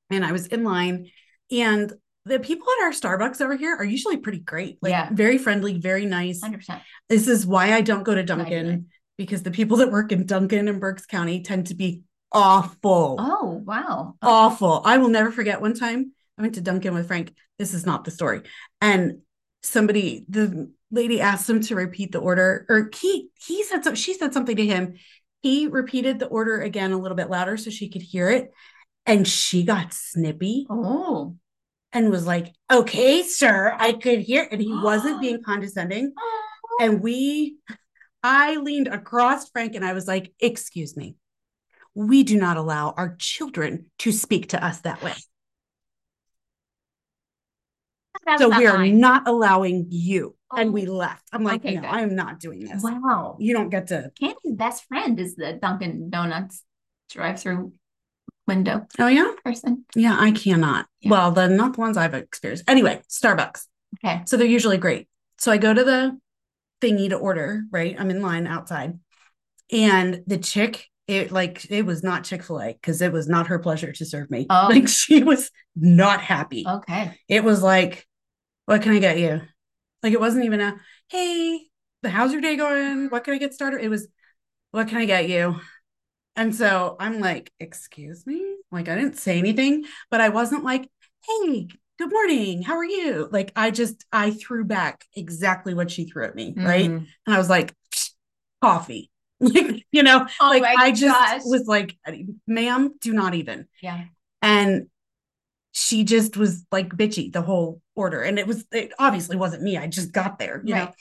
and I was in line, and the people at our Starbucks over here are usually pretty great. Like Yeah. very friendly, very nice. 100%. This is why I don't go to Dunkin'. Because the people that work in Dunkin' and Berks County tend to be awful. Oh, wow. Awful. I will never forget one time I went to Dunkin' with Frank. This is not the story. And somebody, the lady asked him to repeat the order, or he he said so she said something to him. He repeated the order again a little bit louder so she could hear it. And she got snippy. Oh, and was like, okay, sir, I could hear. And he wasn't being condescending. Oh. And we, I leaned across Frank and I was like, excuse me, we do not allow our children to speak to us that way. That's so we are not allowing you. And Oh. we left. I'm like, Okay, no, good. I am not doing this. Wow. You don't get to. Candy's best friend is the Dunkin' Donuts drive-through window Oh, yeah. person. Yeah, I cannot. Yeah. Well, the not the ones I've experienced. Anyway, Starbucks. Okay. So they're usually great. So I go to the thingy to order, right? I'm in line outside. And the chick, it like it was not Chick-fil-A because it was not her pleasure to serve me. Oh. Like she was not happy. Okay. It was like, what can I get you? Like it wasn't even a hey, how's your day going? What can I get started? It was, what can I get you? And so I'm like, excuse me? Like I didn't say anything, but I wasn't like, hey, good morning. How are you? Like I just I threw back exactly what she threw at me, right? Mhm. And I was like, coffee. Like, you know, Oh like I just was like, ma'am, do not even. Yeah. And she just was like bitchy the whole order. And it was, it obviously wasn't me. I just got there, you know.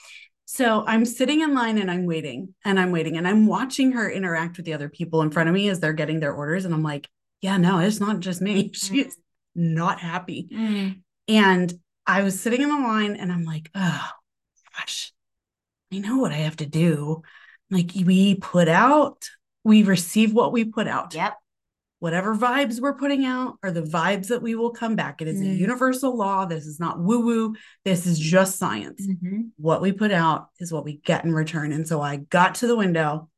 So I'm sitting in line and I'm waiting and I'm waiting and I'm watching her interact with the other people in front of me as they're getting their orders. And I'm like, yeah, no, it's not just me. She is not happy. Mm. And I was sitting in the line and I'm like, oh gosh, I know what I have to do. Like we put out, we receive what we put out. Yep. Whatever vibes we're putting out are the vibes that we will come back. It is a Mm. universal law. This is not woo woo. This is just science. Mhm. What we put out is what we get in return. And so I got to the window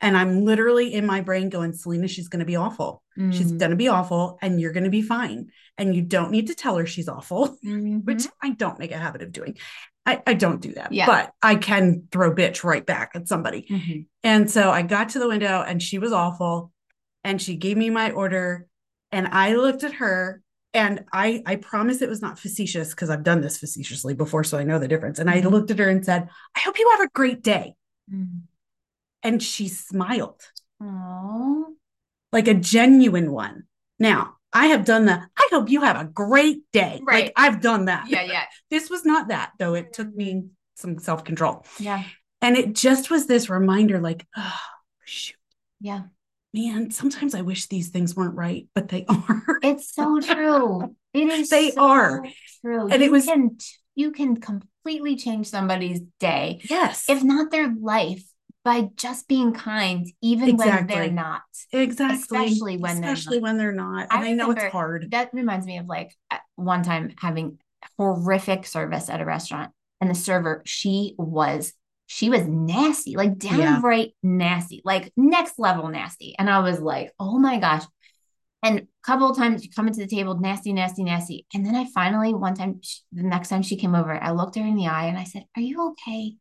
and I'm literally in my brain going, Selena, she's going to be awful. She's Mm. going to be awful and you're going to be fine. And you don't need to tell her she's awful Mhm. which I don't make a habit of doing. I, I don't do that, Yeah. but I can throw bitch right back at somebody. Mhm. And so I got to the window and she was awful. And she gave me my order. And I looked at her and I I promise it was not facetious because I've done this facetiously before, so I know the difference. And I Mhm. looked at her and said, I hope you have a great day. And she smiled Aw. like a genuine one. Now, I have done the I hope you have a great day. Right. Like I've done that. Yeah, yeah, This was not that, though. It took me some self control. yeah, And it just was this reminder like, oh, shoot, yeah. man, sometimes I wish these things weren't right, but they are. It's so true. It is. They so are. true. And you it was- can you can completely change somebody's day, yes. if not their life, by just being kind, even when they're not. exactly. especially when they're especially when they're not. I And I, know it's hard. That reminds me of like uh, one time having horrific service at a restaurant, and the server, she was she was nasty, like Yeah. downright nasty, like next level nasty. And I was like, oh my gosh. And a couple of times you come into the table, nasty, nasty, nasty. And then I finally, one time, sh the next time she came over, I looked her in the eye and I said, Are you okay?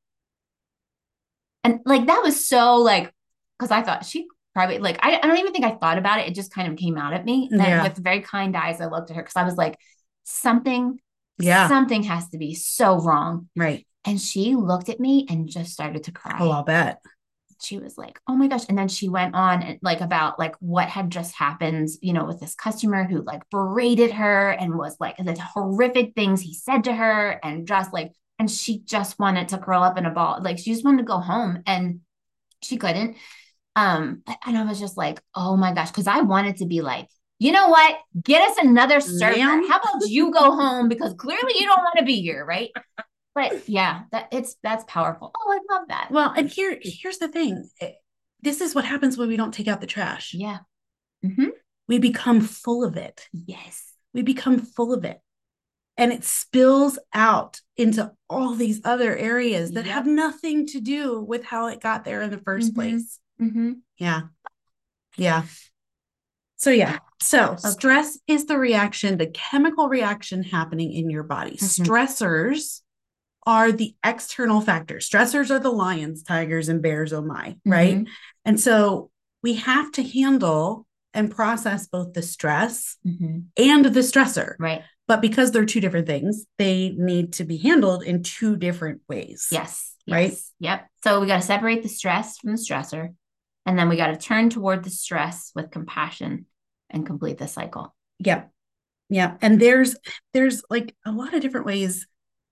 And like that was so like, because I thought she probably like I, I don't even think I thought about it. It just kind of came out at me. And then Yeah. with very kind eyes, I looked at her because I was like, something, Yeah. something has to be so wrong. right. And she looked at me and just started to cry Oh, I'll bet. she was like, "Oh my gosh!" And then she went on and like about like what had just happened, you know, with this customer who like berated her and was like the horrific things he said to her, and just like, and she just wanted to curl up in a ball, like she just wanted to go home, and she couldn't. Um, and I was just like, "Oh my gosh," because I wanted to be like. You know what? Get us another server. How about you go home because clearly you don't want to be here, right? But yeah, that it's that's powerful. Oh, I love that. Well, and here, here's the thing. This is what happens when we don't take out the trash. Yeah. Mm-hmm. We become full of it. Yes. we become full of it and it spills out into all these other areas that Yep. have nothing to do with how it got there in the 1st Mhm. place Mm-hmm. yeah yeah so yeah so stress is the reaction the chemical reaction happening in your body Mhm. stressors are the external factors stressors are the lions tigers and bears oh my right Mhm. and so we have to handle and process both the stress Mm-hmm. and the stressor Right. But because they're two different things, they need to be handled in two different ways. Yes. Right? Yes. Yep. So we got to separate the stress from the stressor. And then we got to turn toward the stress with compassion and complete the cycle. Yep. Yeah. And there's there's like a lot of different ways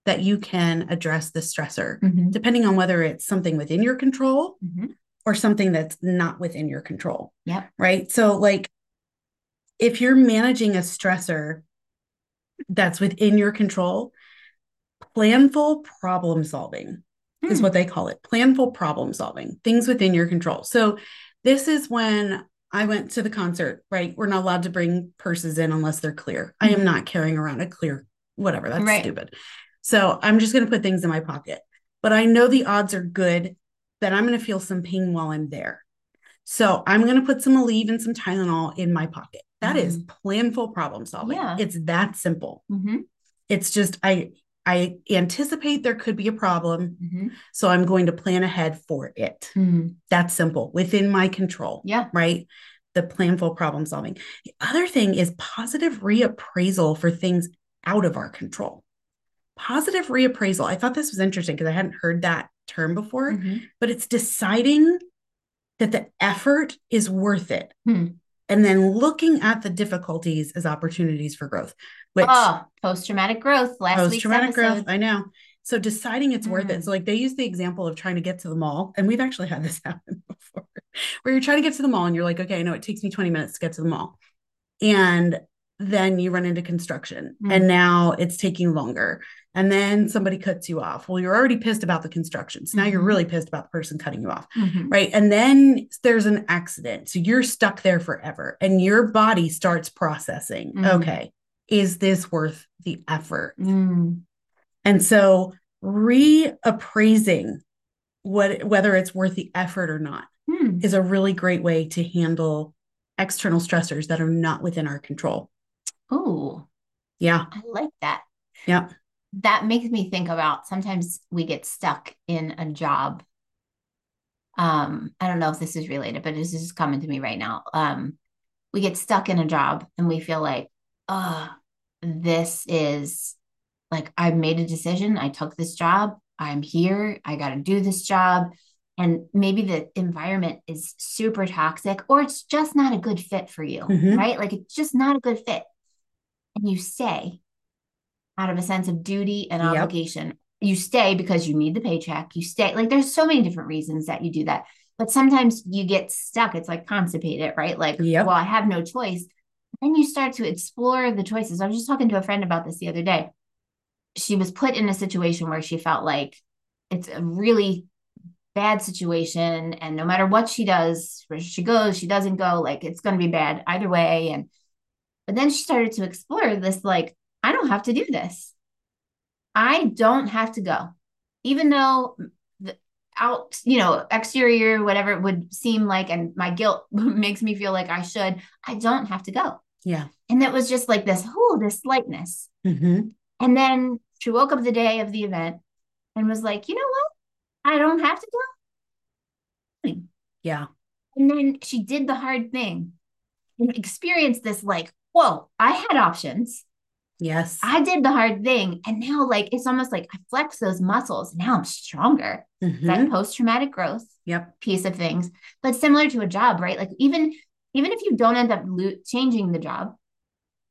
that you can address the stressor, Mhm. depending on whether it's something within your control Mhm. or something that's not within your control. Yep. Right. So, like, if you're managing a stressor that's within your control, planful problem solving is Hmm. what they call it planful problem solving, things within your control. So, this is when I went to the concert, right? We're not allowed to bring purses in unless they're clear. I am Mhm. not carrying around a clear, whatever. That's Right. stupid. So, I'm just going to put things in my pocket. But I know the odds are good that I'm going to feel some pain while I'm there. So, I'm going to put some Aleve and some Tylenol in my pocket. That is planful problem solving. Yeah. It's that simple. Mhm. It's just I I anticipate there could be a problem, Mhm. so I'm going to plan ahead for it. Mhm. That's simple, within my control, Yeah. right? The planful problem solving. The other thing is positive reappraisal for things out of our control. Positive reappraisal. I thought this was interesting because I hadn't heard that term before, Mhm. but it's deciding that the effort is worth it. Hmm. And then looking at the difficulties as opportunities for growth, which Oh, post traumatic growth. Last post traumatic growth. I know. So deciding it's worth Mm. it. So like they use the example of trying to get to the mall, and we've actually had this happen before, where you're trying to get to the mall and you're like, okay, I know it takes me 20 minutes to get to the mall. And then you run into construction Mm. and now it's taking longer. And then somebody cuts you off. Well, you're already pissed about the construction. So now you're Mhm. really pissed about the person cutting you off. Mhm. Right. And then there's an accident. So you're stuck there forever and your body starts processing. Mhm. Okay. Is this worth the effort? Mm. And so reappraising what whether it's worth the effort or not Hmm. is a really great way to handle external stressors that are not within our control. Oh, Yeah. I like that. Yeah. That makes me think about sometimes we get stuck in a job. Um, I don't know if this is related, but this is coming to me right now. Um, we get stuck in a job and we feel like, oh, this is like I've made a decision. I took this job. I'm here. I got to do this job. And maybe the environment is super toxic or it's just not a good fit for you, Mhm. right? Like it's just not a good fit. And you stay out of a sense of duty and Yep. obligation. You stay because you need the paycheck. You stay, like, there's so many different reasons that you do that. But sometimes you get stuck. It's like constipated, right? Like, Yep. well, I have no choice. Then you start to explore the choices. I was just talking to a friend about this the other day. She was put in a situation where she felt like it's a really bad situation. And no matter what she does, where she goes, she doesn't go, like, it's going to be bad either way. And, but then she started to explore this, like, I don't have to do this. I don't have to go. Even though the out, you know, exterior, whatever it would seem like, and my guilt makes me feel like I should, I don't have to go. Yeah. And it was just like this, oh, this lightness. hmm And then she woke up the day of the event and was like, you know what? I don't have to go. Yeah. And then she did the hard thing and experienced this like, whoa, I had options. Yes. I did the hard thing. And now, like, it's almost like I flex those muscles. Now I'm stronger. Mhm. That post traumatic growth Yep. piece of things. But similar to a job, right? Like, even even if you don't end up lo- changing the job,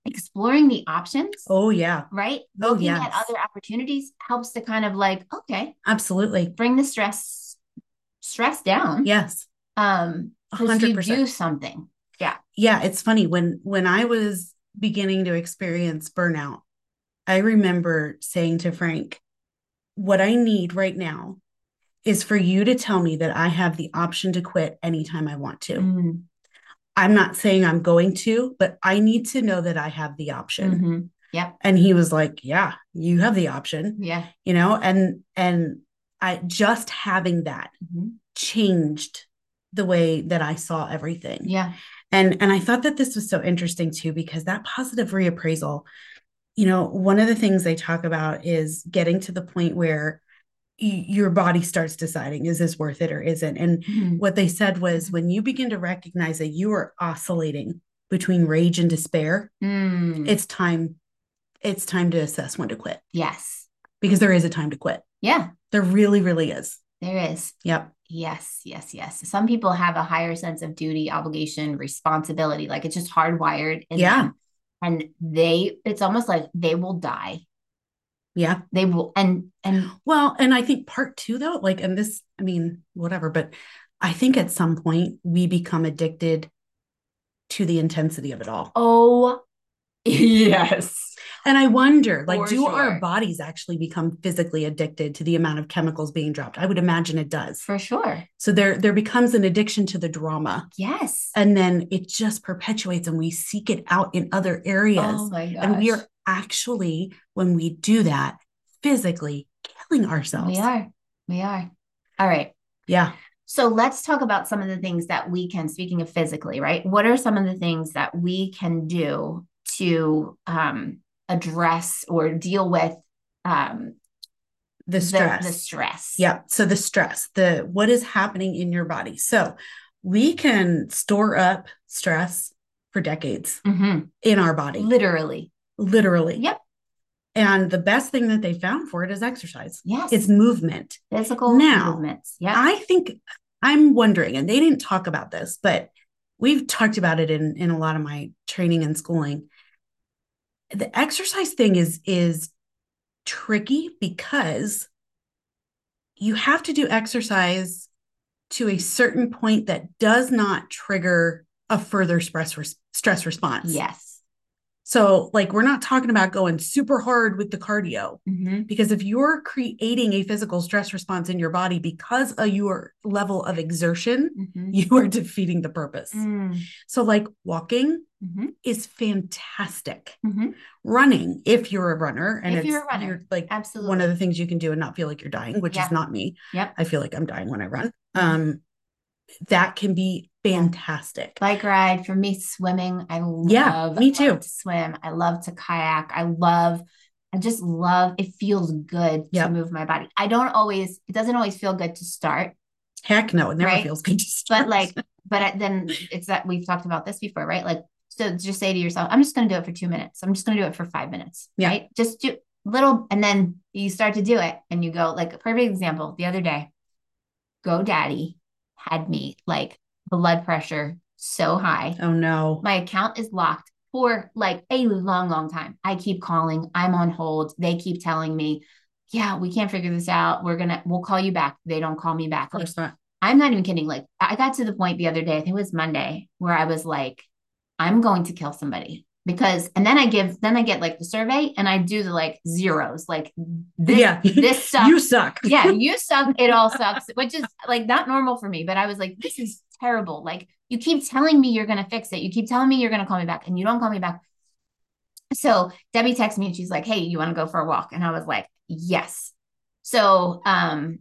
exploring the options, Oh yeah. right? Oh, Looking at other opportunities helps to kind of like, okay, Absolutely. bring the stress stress down. Yes. Um, A because hundred you percent. do something. Yeah. yeah it's funny when when i was beginning to experience burnout i remember saying to frank what i need right now is for you to tell me that i have the option to quit anytime i want to Mm, i'm not saying i'm going to but i need to know that i have the option mhm. Yep. and he was like yeah you have the option Yeah. you know and and i just having that Mhm. changed the way that i saw everything Yeah. And and i thought that this was so interesting too because that positive reappraisal you know one of the things they talk about is getting to the point where y- your body starts deciding is this worth it or isn't and Mhm. what they said was when you begin to recognize that you are oscillating between rage and despair Mm, it's time it's time to assess when to quit yes. because there is a time to quit Yeah. there really really is There is. yep Yes, yes, yes. Some people have a higher sense of duty, obligation, responsibility. Like it's just hardwired in Yeah. them. and they it's almost like they will die Yeah. they will and and Well, and I think part two, though, like, and this, I mean, whatever, but I think at some point we become addicted to the intensity of it all. oh yes And I wonder, like, For do our bodies actually become physically addicted to the amount of chemicals being dropped? I would imagine it does. for sure So there, there becomes an addiction to the drama, yes and then it just perpetuates, and we seek it out in other areas. oh my gosh and we are actually, when we do that, physically killing ourselves. we are we are all right Yeah. So let's talk about some of the things that we can, speaking of physically, right? What are some of the things that we can do to um, address or deal with um, The stress. The, stress. Yeah. So the stress, the what is happening in your body. So we can store up stress for decades Mhm. in our body, Literally. literally. Yep. And the best thing that they found for it is exercise. Yes. It's movement. physical Now, movements. Yeah. I think I'm wondering, and they didn't talk about this, but we've talked about it in in a lot of my training and schooling. The exercise thing is is tricky because you have to do exercise to a certain point that does not trigger a further stress res- stress response. yes. So like we're not talking about going super hard with the cardio Mhm. because if you're creating a physical stress response in your body because of your level of exertion, Mhm. you are defeating the purpose. Mm. So like walking Mhm. is fantastic. Mhm. Running, if you're a runner and If it's you're a runner. like Absolutely. one of the things you can do and not feel like you're dying, which Yeah. is not me. Yep. I feel like I'm dying when I run. Um, that can be fantastic. bike ride for me swimming i love Yeah, me too. to swim i love to kayak i love i just love it feels good Yep. to move my body i don't always it doesn't always feel good to start Heck no, it never Right? feels good to start. but like but uh, then it's that we've talked about this before right like so just say to yourself i'm just going to do it for two minutes i'm just going to do it for five minutes Yeah. right just do little and then you start to do it and you go like a perfect example the other day GoDaddy had me like blood pressure so high oh no. my account is locked for like a long, long time. I keep calling, I'm on hold. They keep telling me, yeah, we can't figure this out. We're gonna, we'll call you back. They don't call me back. Like, not. I'm not even kidding. Like, I got to the point the other day, I think it was Monday, where I was like, I'm going to kill somebody because, and then I give, then I get like the survey and I do the like zeros, like this, yeah. this sucks you suck. yeah, you suck. It all sucks, which is like not normal for me. But I was like, this is terrible. Like, you keep telling me you're going to fix it. You keep telling me you're going to call me back, and you don't call me back. So Debbie texts me and she's like, hey, you want to go for a walk? And I was like, yes. So, um,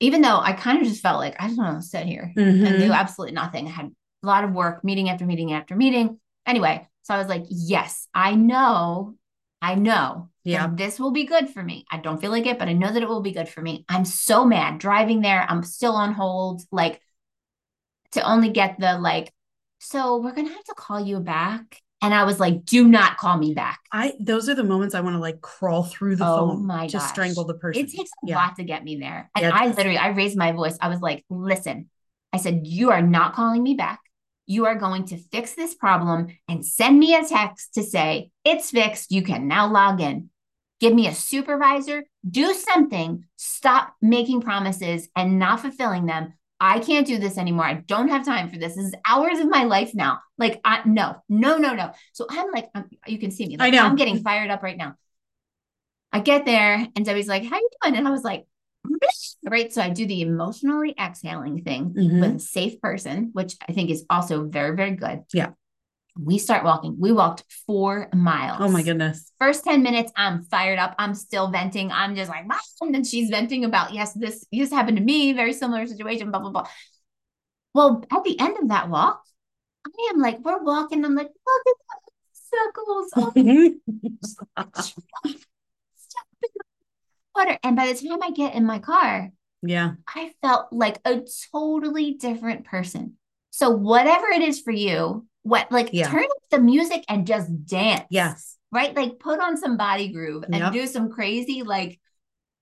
even though I kind of just felt like I just want to sit here and Mhm. do absolutely nothing. I had a lot of work, meeting after meeting after meeting. Anyway, so I was like, yes, I know, I know Yeah. this will be good for me. I don't feel like it, but I know that it will be good for me. I'm so mad driving there. I'm still on hold, like to only get the like, so we're gonna have to call you back. And I was like, do not call me back. I those are the moments I want to like crawl through the Oh phone my to gosh. strangle the person. It takes a Yeah. lot to get me there. And Yeah, I literally, I raised my voice. I was like, listen, I said, you are not calling me back. You are going to fix this problem and send me a text to say, it's fixed. You can now log in. Give me a supervisor, do something, stop making promises and not fulfilling them. I can't do this anymore. I don't have time for this. This is hours of my life now. Like, I, no, no, no, no. So I'm like, I'm, you can see me. I know. I'm getting fired up right now. I get there and Debbie's like, how you doing? And I was like, right. So I do the emotionally exhaling thing Mhm. with a safe person, which I think is also very, very good. Yeah. We start walking. We walked four miles. Oh my goodness. First 10 minutes, I'm fired up. I'm still venting. I'm just like, "Ah," and then she's venting about, yes, this, this happened to me, very similar situation, blah, blah, blah. Well, at the end of that walk, I am like, we're walking. I'm like, look at the circles. Oh, stop in the water. And by the time I get in my car, yeah. I felt like a totally different person. So whatever it is for you, what like Yeah. turn up the music and just dance. Yes. Right? Like put on some body groove and Yep. do some crazy like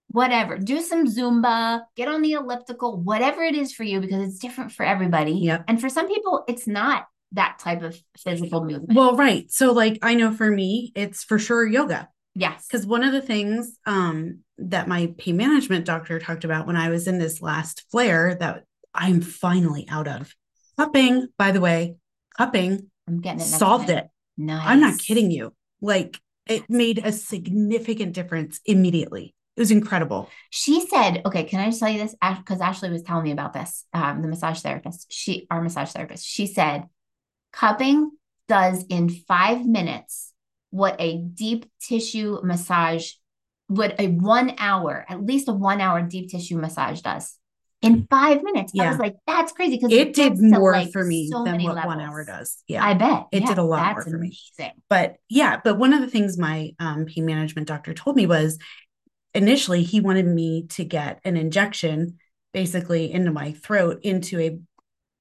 whatever. Do some Zumba, get on the elliptical, whatever it is for you because it's different for everybody. Yep. And for some people it's not. that type of physical movement. Well, right. So like I know for me, it's for sure yoga. Yes. Because one of the things um, that my pain management doctor talked about when I was in this last flare that I'm finally out of cupping, by the way, cupping I'm getting it. solved time. it. Nice. I'm not kidding you. Like it made a significant difference immediately. It was incredible. She said, okay, can I just tell you this? Because Ashley was telling me about this, um, the massage therapist. She, our massage therapist, she said, cupping does in five minutes what a deep tissue massage, what a one hour, at least a one hour deep tissue massage does in five minutes. Yeah. I was like, that's crazy because It did more for me than what one hour does. Yeah. I bet It Yeah, did a lot more for me. but yeah, but one of the things my um, pain management doctor told me was initially he wanted me to get an injection basically into my throat into a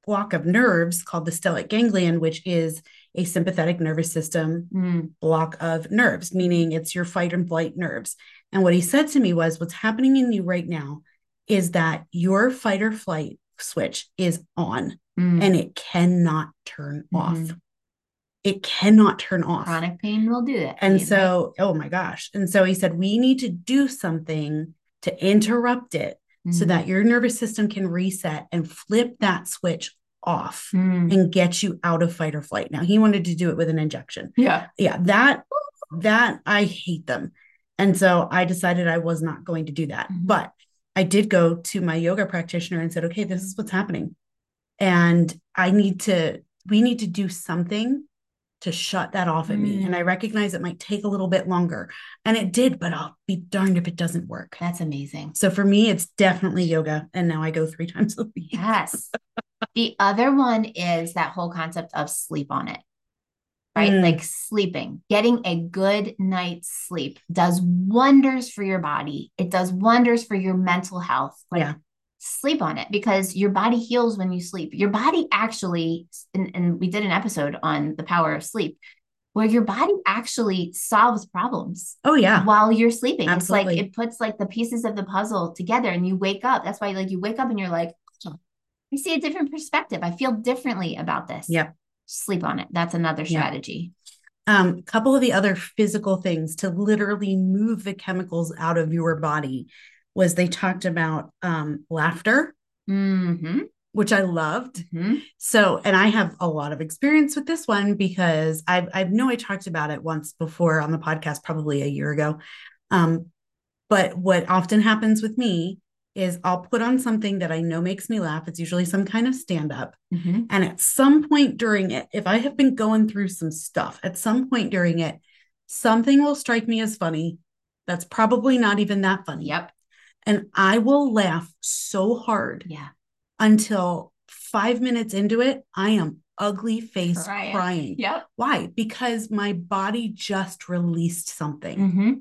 block of nerves called the stellate ganglion, which is a sympathetic nervous system Mm, block of nerves, meaning it's your fight and flight nerves. And what he said to me was, What's happening in you right now is that your fight or flight switch is on mm. and it cannot turn off. Mhm. It cannot turn off. Chronic pain will do that. And right? so, oh my gosh. And so he said, we need to do something to interrupt it so that your nervous system can reset and flip that switch off mm. and get you out of fight or flight. Now, he wanted to do it with an injection. yeah. Yeah, that, that I hate them. And so I decided I was not going to do that. Mhm. But I did go to my yoga practitioner and said, okay, this is what's happening. And I need to, we need to do something to shut that off at me. Mm. And I recognize it might take a little bit longer. And it did, but I'll be darned if it doesn't work. That's amazing. So for me, it's definitely yoga. And now I go three times a week. Yes. the other one is that whole concept of sleep on it, right? Mm. Like sleeping, getting a good night's sleep does wonders for your body. It does wonders for your mental health. Like, Yeah. Sleep on it because your body heals when you sleep. Your body actually, and, and we did an episode on the power of sleep, where your body actually solves problems Oh, yeah. while you're sleeping. Absolutely. It's like it puts like the pieces of the puzzle together and you wake up. That's why like you wake up and you're like, oh, I see a different perspective. I feel differently about this. Yep. Sleep on it. That's another strategy. Um, a couple of the other physical things to literally move the chemicals out of your body was they talked about um, laughter, Mm-hmm. which I loved. hmm So, and I have a lot of experience with this one because I I know I talked about it once before on the podcast, probably a year ago. Um, but what often happens with me is I'll put on something that I know makes me laugh. It's usually some kind of stand up. hmm And at some point during it, if I have been going through some stuff, at some point during it, something will strike me as funny. That's probably not even that funny. Yep. And I will laugh so hard Yeah. until five minutes into it, I am ugly face Crying. crying. Yep. Why? Because my body just released something. hmm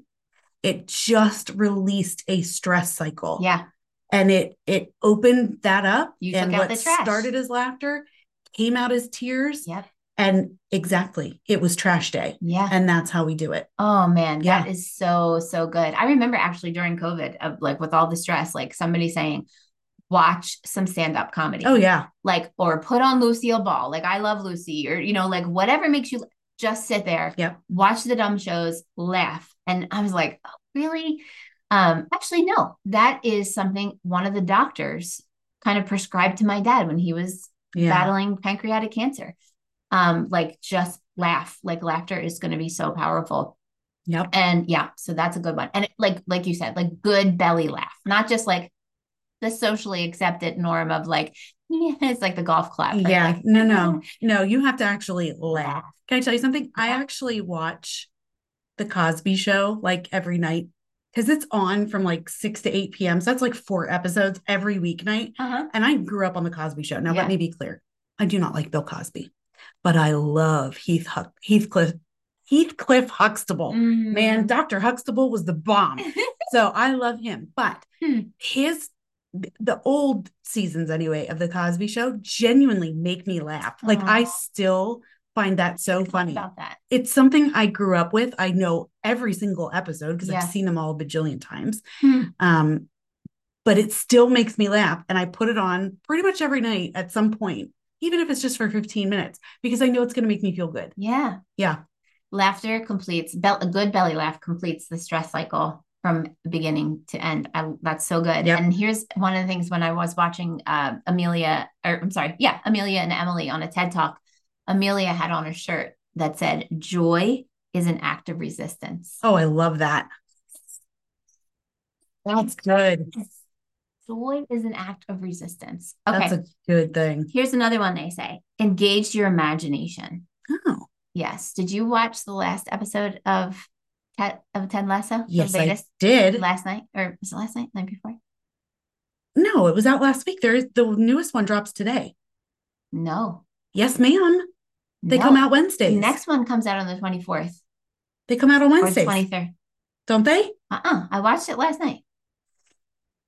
It just released a stress cycle. Yeah. And it it opened that up. You and what started as laughter came out as tears. Yep. And exactly, it was trash day. Yeah. And that's how we do it. Oh man, Yeah. that is so so good. I remember actually during COVID, of like with all the stress, like somebody saying, "Watch some stand up comedy." Oh yeah. like or put on Lucille Ball. Like I love Lucy, or you know, like whatever makes you just sit there, yeah, watch the dumb shows, laugh. And I was like, oh, really? Um, actually, no, that is something one of the doctors kind of prescribed to my dad when he was Yeah. battling pancreatic cancer. Um, like just laugh. Like laughter is going to be so powerful. Yep. And yeah, so that's a good one. And it, like like you said, like good belly laugh, not just like the socially accepted norm of like, yeah, it's like the golf clap. right? Yeah. Like, No, no. No, you have to actually laugh. Can I tell you something? I actually watch the Cosby show like every night because it's on from like 6 to 8 p.m. So that's like four episodes every weeknight. Uh-huh. And I grew up on the Cosby show. Now, Yeah. let me be clear. I do not like Bill Cosby, but I love Heath Huck, Heathcliff, Heathcliff Huxtable. Mm. Man, Dr. Huxtable was the bomb. so I love him. But Hmm. his the old seasons anyway of the Cosby show genuinely make me laugh. Like I still find that so funny. that. It's something I grew up with. I know every single episode because Yeah. I've seen them all a bajillion times. Hmm. Um, but it still makes me laugh. And I put it on pretty much every night at some point. Even if it's just for 15 minutes, because I know it's going to make me feel good. Yeah. Yeah. Laughter completes, be- a good belly laugh completes the stress cycle from beginning to end. I, that's so good. Yep. And here's one of the things when I was watching uh, Amelia, or I'm sorry, yeah, Amelia and Emily on a TED Talk, Amelia had on a shirt that said, Joy is an act of resistance. Oh, I love that. That's good. Joy is an act of resistance. Okay. That's a good thing. Here's another one they say engage your imagination. Oh, Yes. Did you watch the last episode of Ted, of Ted Lasso? Yes, I did. Last night? Or was it last night? Night before? No, it was out last week. There is the newest one drops today. No. Yes, ma'am. They No. come out The next one comes out on the 24th They come out on the 23rd. don't they? Uh-uh. I watched it last night.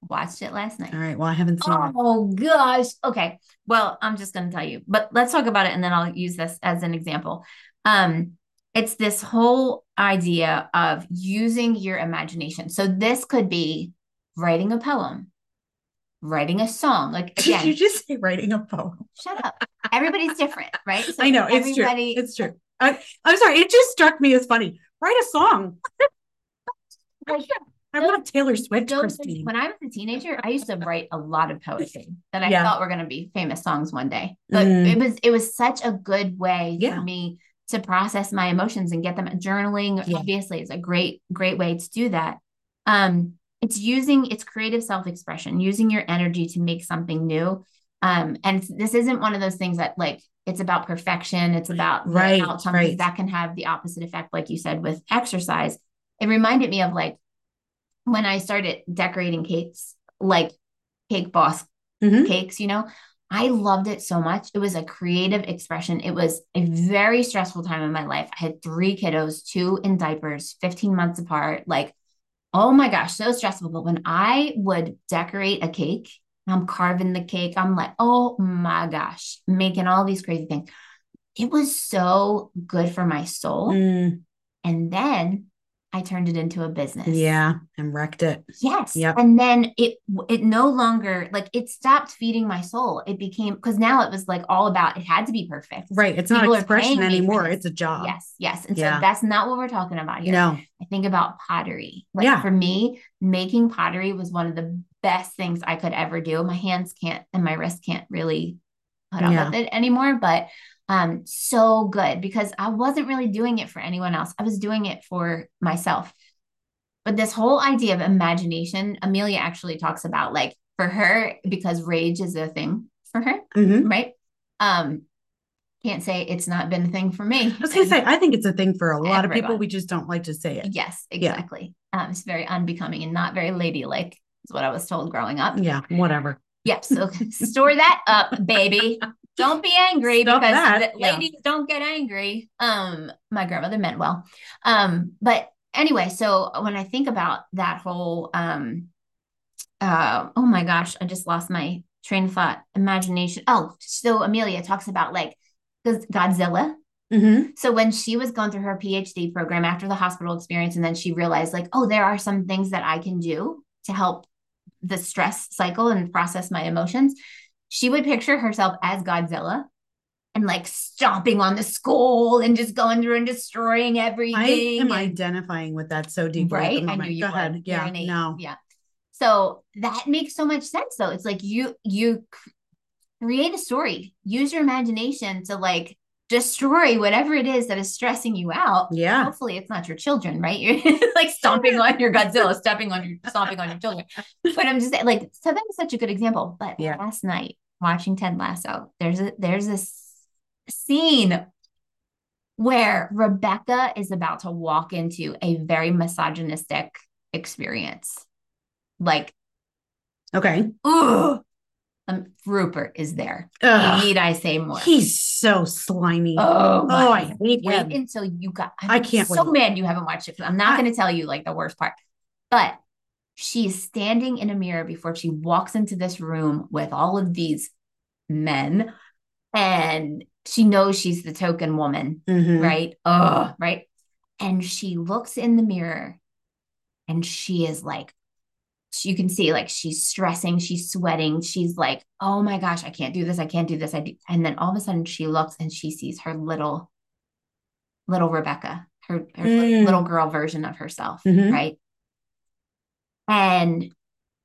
Watched it last night. All right. Well, I haven't seen it. Oh gosh. Okay. Well, I'm just going to tell you, but let's talk about it and then I'll use this as an example. Um, it's this whole idea of using your imagination. So this could be writing a poem, writing a song. Like Did you just say writing a poem? shut up. Everybody's different, right? So I know it's true. It's true. I, I'm sorry. It just struck me as funny. Write a song. I want Taylor Swift, Christine. when I was a teenager, I used to write a lot of poetry that I Yeah. thought were going to be famous songs one day. But Mm. it was it was such a good way Yeah. for me to process my emotions and get them. Journaling Yeah. obviously is a great great way to do that. Um, it's using it's creative self expression, using your energy to make something new. Um, and this isn't one of those things that like it's about perfection. It's about Right, outcome right. that can have the opposite effect, like you said with exercise. It reminded me of like when I started decorating cakes, like Cake Boss Mhm. cakes, you know, I loved it so much. It was a creative expression. It was a very stressful time in my life. I had three kiddos, two in diapers, 15 months apart. Like, oh my gosh, so stressful. But when I would decorate a cake, I'm carving the cake, I'm like, oh my gosh, making all these crazy things. It was so good for my soul. Mm, And then I turned it into a business. yeah, and wrecked it. Yes. Yep. And then it it no longer like it stopped feeding my soul. It became because now it was like all about it had to be perfect. Right. It's not expression paying me for anymore. It's a job. Yes, yes. And Yeah. so that's not what we're talking about here. No. I think about pottery. Like Yeah. for me, making pottery was one of the best things I could ever do. My hands can't and my wrist can't really put up Yeah. with it anymore, but um so good because I wasn't really doing it for anyone else. I was doing it for myself. But this whole idea of imagination, Amelia actually talks about like for her because rage is a thing for her, Mhm. right? Um can't say it's not been a thing for me. I was gonna say, I think it's a thing for a lot of people. We just don't like to say it. Yes, exactly. Um, it's very unbecoming and not very ladylike, is what I was told growing up. Yeah, whatever. Yep. So store that up, baby. Don't be angry Stop because that, yeah. ladies don't get angry. Um, my grandmother meant well. Um, but anyway, so when I think about that whole um uh oh my gosh, I just lost my train of thought, imagination. Oh, so Amelia talks about like because Godzilla hmm so when she was going through her PhD program after the hospital experience, and then she realized, like, oh, there are some things that I can do to help the stress cycle and process my emotions. She would picture herself as Godzilla and like stomping on the school and just going through and destroying everything. I am and- identifying with that so deeply. right? I knew you Go would. ahead. Yeah. eight. No. Yeah. So that makes so much sense though. It's like you you create a story, use your imagination to like destroy whatever it is that is stressing you out. Yeah. Hopefully it's not your children, right? You're like stomping on your Godzilla, stepping on your stomping on your children. But I'm just saying, like, so that was such a good example. But Yeah. last night watching Ted Lasso, there's a there's this scene where Rebecca is about to walk into a very misogynistic experience. Like, Okay. Um, Rupert is there. Ugh. Need I say more? He's so slimy. oh, Oh, I hate wait him. until you got. I'm I can't so wait. mad you haven't watched it. I'm not going to tell you like the worst part, but she's standing in a mirror before she walks into this room with all of these men, and she knows she's the token woman, Mhm. right? Oh, right. And she looks in the mirror, and she is like you can see like she's stressing, she's sweating, she's like, oh my gosh, I can't do this, I can't do this. I do. And then all of a sudden she looks and she sees her little, little Rebecca, her, her Mm. little girl version of herself, Mhm. right? And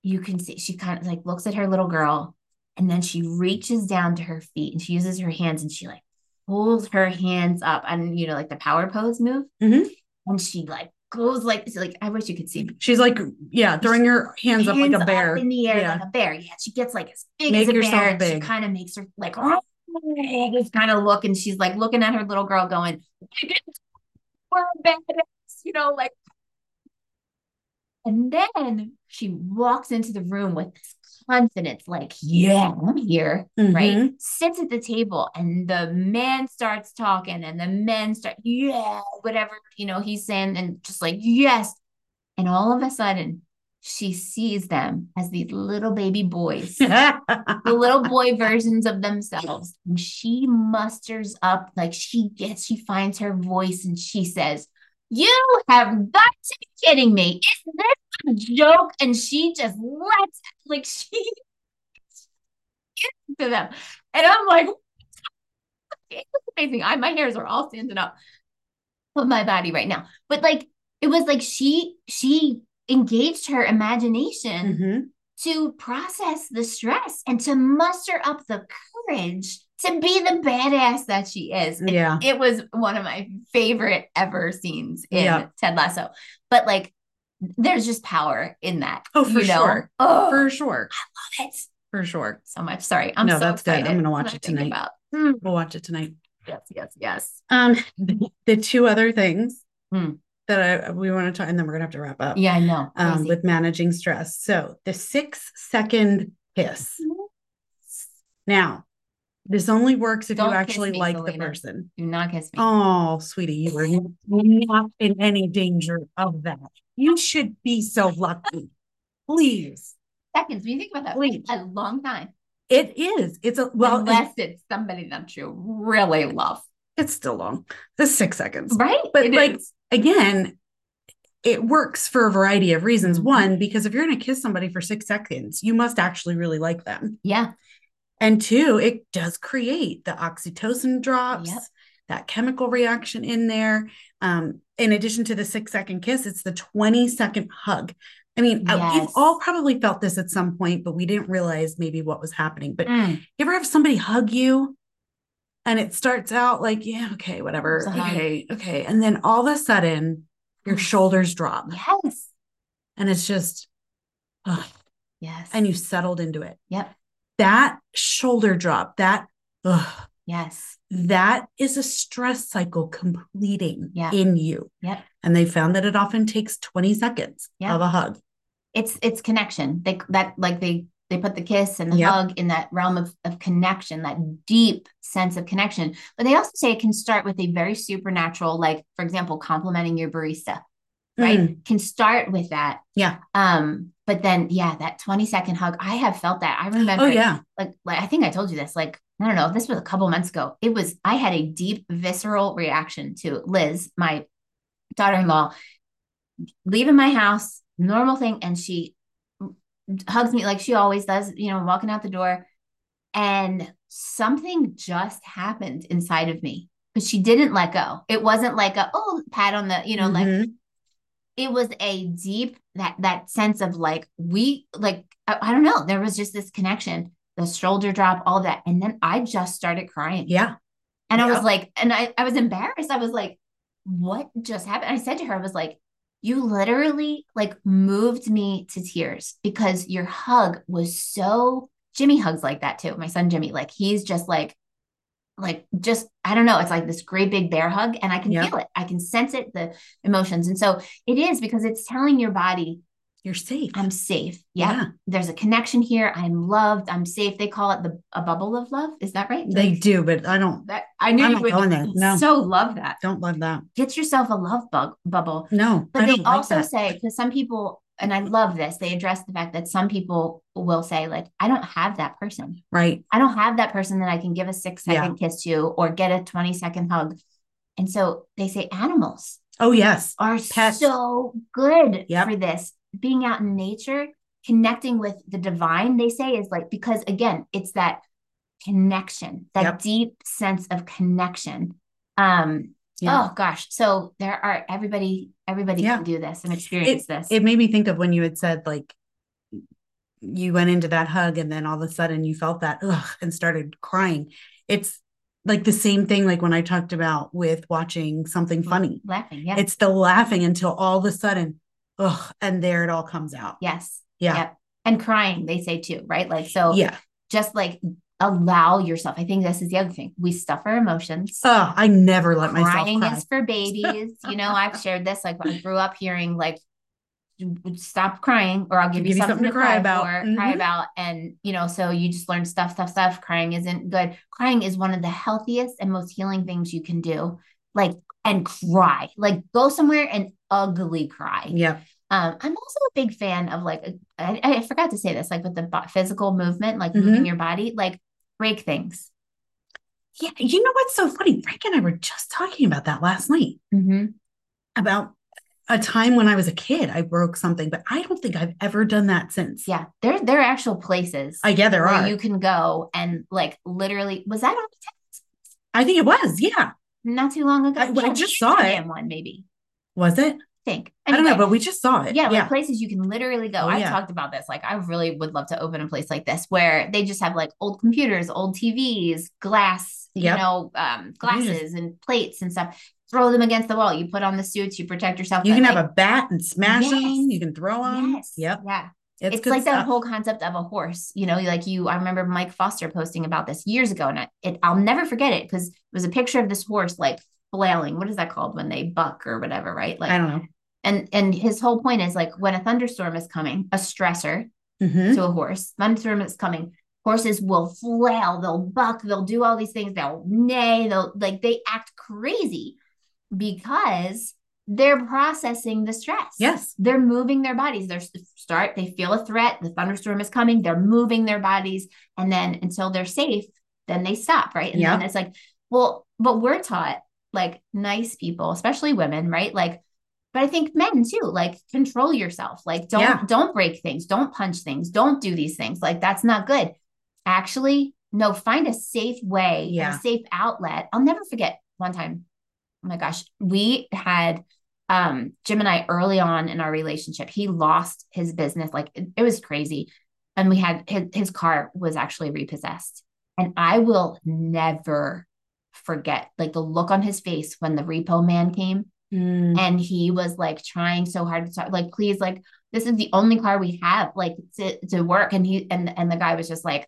you can see she kind of like looks at her little girl and then she reaches down to her feet and she uses her hands and she like pulls her hands up and you know like the power pose move Mhm. and she like goes like like I wish you could see me. She's like, yeah, throwing her hands up like Hands a up bear. in the air Yeah. like a bear. Yeah, she gets like as big Make as a bear. And she big. kind of makes her like oh, this kind of look, and she's like looking at her little girl, going, "We're badass," you know, like. And then she walks into the room with this confidence, like, "Yeah, I'm here." right? Mhm. Sits at the table and the man starts talking and the men start, yeah, whatever, you know, he's saying, and just like, yes. And all of a sudden, she sees them as these little baby boys, the little boy versions of themselves. And she musters up, like, she gets, she finds her voice and she says, You have got to be kidding me. Is this joke? And she just lets, like, she to them. And I'm like, it's amazing. I my hairs are all standing up on my body right now. But like it was like she she engaged her imagination Mhm. to process the stress and to muster up the courage to be the badass that she is. It- Yeah. It, was one of my favorite ever scenes in Yeah. Ted Lasso. But like there's just power in that. Oh, for you know? sure. Oh, For sure. I love it For sure. so much. Sorry, I'm No, so that's good. I'm gonna watch it tonight. About, Mm, We'll watch it tonight. yes, yes, yes. Um, the two other things Mm. that I we want to talk, and then we're gonna have to wrap up. Yeah, I know. Um, with managing stress. So the six second kiss. Now, this only works if Don't you actually me, like the Selena. person. Do not kiss me. Oh, sweetie, you are not in any danger of that. You should be so lucky. Please. Seconds. When you think about that, Please. a long time. It is. It's a well, unless it's somebody that you really love, it's still long. It's six seconds. right? But It like is. again, it works for a variety of reasons. Mhm. One, because if you're going to kiss somebody for six seconds, you must actually really like them. yeah, And two, it does create the oxytocin drops, Yep. that chemical reaction in there. Um, in addition to the six second kiss, it's the 20 second hug. I mean, uh, we've all probably felt this at some point, but we didn't realize maybe what was happening. But Mm. you ever have somebody hug you and it starts out like, yeah, okay, whatever. It's a hug. Okay, okay. And then all of a sudden, your shoulders drop yes, and it's just, ugh, yes, and you settled into it. Yep. That shoulder drop, that, ugh, yes, that is a stress cycle completing Yeah. in you. Yep. And they found that it often takes 20 seconds Yeah. of a hug. it's it's connection. They that like they they put the kiss and the Yep. hug in that realm of of connection, that deep sense of connection. But they also say it can start with a very supernatural, like for example, complimenting your barista. right Mm, can start with that Yeah. um but then yeah that 20 second hug i have felt that i remember Oh, yeah. like like i think i told you this like i don't know this was a couple months ago it was i had a deep visceral reaction to liz my daughter-in-law leaving my house normal thing and she hugs me like she always does you know walking out the door and something just happened inside of me but she didn't let go it wasn't like a oh pat on the you know like Mhm. It was a deep that that sense of like we like I, I don't know there was just this connection the shoulder drop all that and then i just started crying. Yeah. and i was like and i i was embarrassed. I was like what just happened? I said to her i was like you literally like moved me to tears because your hug was so jimmy hugs like that too my son jimmy like he's just like like just i don't know it's like this great big bear hug and i can Yeah. feel it i can sense it the emotions and so it is because it's telling your body You're safe. i'm safe yeah, Yeah. there's a connection here i'm loved i'm safe they call it the a bubble of love is that right They Like, do, but I don't that i knew I'm you not would going there. No. so love that don't love that. get yourself a love bug bubble No. but I they like also that. say because some people and i love this they address the fact that some people will say like i don't have that person right. I don't have that person that I can give a six second kiss to or get a 20 second hug. And so they say animals Oh yes. are Pets. so good Yep. for this. Being out in nature, connecting with the divine, they say, is like, because again, it's that connection, that Yep. deep sense of connection. Um, Yeah. oh gosh. So there are everybody, everybody Yeah. can do this and experience this. It made me think of when you had said like you went into that hug and then all of a sudden you felt that ugh and started crying. It's like the same thing like when I talked about with watching something mm-hmm. funny. Laughing. Yeah. It's the laughing until all of a sudden, ugh, and there it all comes out. yes. Yeah. Yep. And crying, they say too, right? Like, so Yeah. just like allow yourself. I think this is the other thing. We stuff our emotions. Oh, I never let myself crying cry. is for babies. you know, I've shared this. Like I grew up hearing like stop crying or I'll give, you, something, to cry, about, for, cry Mhm. about. And you know, so you just learn stuff, stuff, stuff. Crying isn't good. Crying is one of the healthiest and most healing things you can do. Like and cry. Like go somewhere and ugly cry. Yeah. Um, I'm also a big fan of like I, I forgot to say this, like with the physical movement, like Mhm. moving your body, like break things. Yeah. You know what's so funny? Frank and I were just talking about that last night Mm-hmm. about a time when I was a kid. I broke something, but I don't think I've ever done that since. Yeah, there there are actual places I yeah, there where are. you can go and like literally was that on the text? I think it was. Yeah. not too long ago? I- well, I just saw it. one maybe. Was it? I think I don't know, but we just saw it. yeah, Yeah. like places you can literally go. Oh, I've yeah. talked about this. Like, I really would love to open a place like this where they just have like old computers, old TVs, glass, Yep. you know, um, just- glasses and plates and stuff. Throw them against the wall. You put on the suits. You protect yourself. you can like, have a bat and smash them. You can throw them. yes, Yep. yeah. It's, it's, like that whole concept of a horse you know like you i remember mike foster posting about this years ago and I, it, i'll never forget it because it was a picture of this horse like flailing what is that called when they buck or whatever right like I don't know. and and his whole point is like when a thunderstorm is coming a stressor Mhm. to a horse thunderstorm is coming horses will flail they'll buck they'll do all these things they'll neigh they'll like they act crazy because they're processing the stress Yes. they're moving their bodies. They're start, they feel a threat, the thunderstorm is coming, they're moving their bodies, and then until they're safe, then they stop, right? And Yeah. then it's like, well, but we're taught like nice people, especially women, right? Like, but I think men too, like control yourself. Like don't Yeah. don't break things, don't punch things, don't do these things. Like that's not good. Actually, no, find a safe way, Yeah. a safe outlet. I'll never forget one time. Oh my gosh, we had um Jim and I early on in our relationship, he lost his business. Like it, it was crazy. And we had his, his car was actually repossessed. And I will never forget like the look on his face when the repo man came Mm. and he was like trying so hard to talk, like, please, like, this is the only car we have, like, to, to work. And he and and the guy was just like,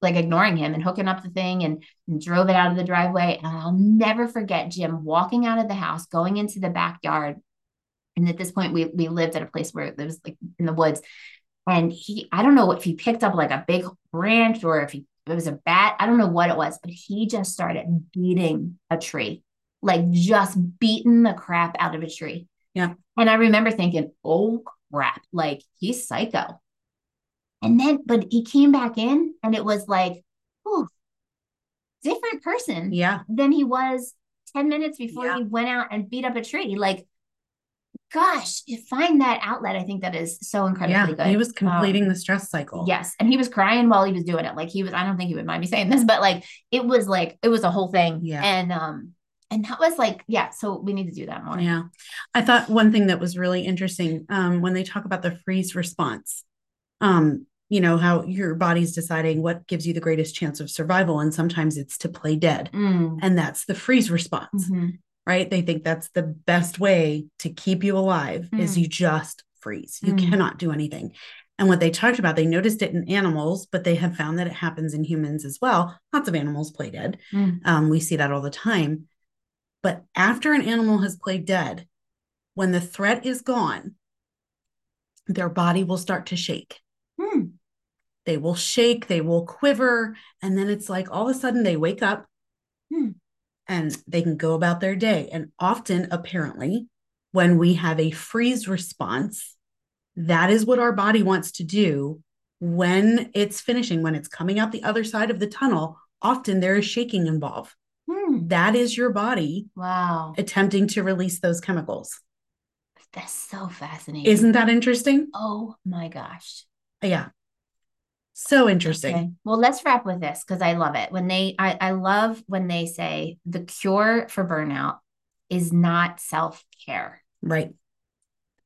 like ignoring him and hooking up the thing and, and drove it out of the driveway. And I'll never forget Jim walking out of the house, going into the backyard. And at this point, we we lived at a place where it was like in the woods. And he, I don't know if he picked up like a big branch or if he it was a bat. I don't know what it was, but he just started beating a tree, like just beating the crap out of a tree. Yeah. And I remember thinking, oh crap, like he's psycho. And then, but he came back in and it was like, oh, different person Yeah. than he was 10 minutes before Yeah. he went out and beat up a tree. Like, gosh, you find that outlet. I think that is so incredibly Yeah. good. He was completing Um, the stress cycle. Yes. And he was crying while he was doing it. Like he was, I don't think he would mind me saying this, but like it was like, it was a whole thing. Yeah. And, um, and that was like, yeah, so we need to do that more. Yeah. I thought one thing that was really interesting um, when they talk about the freeze response, um, you know, how your body's deciding what gives you the greatest chance of survival. And sometimes it's to play dead. Mm, And that's the freeze response, mhm. Right? They think that's the best way to keep you alive is Mm. you just freeze. You Mm. cannot do anything. And what they talked about, they noticed it in animals, but they have found that it happens in humans as well. Lots of animals play dead. Mm. Um, we see that all the time. But after an animal has played dead, when the threat is gone, their body will start to shake. Mm. They will shake, they will quiver, and then it's like all of a sudden they wake up Hmm. And they can go about their day. And often, apparently, when we have a freeze response, that is what our body wants to do when it's finishing, when it's coming out the other side of the tunnel. Often there is shaking involved. Mm. That is your body Wow. attempting to release those chemicals. That's so fascinating. Isn't that interesting? Oh my gosh. Yeah. So interesting. Okay. Well, let's wrap with this because I love it. When they, I, I love when they say the cure for burnout is not self care. Right.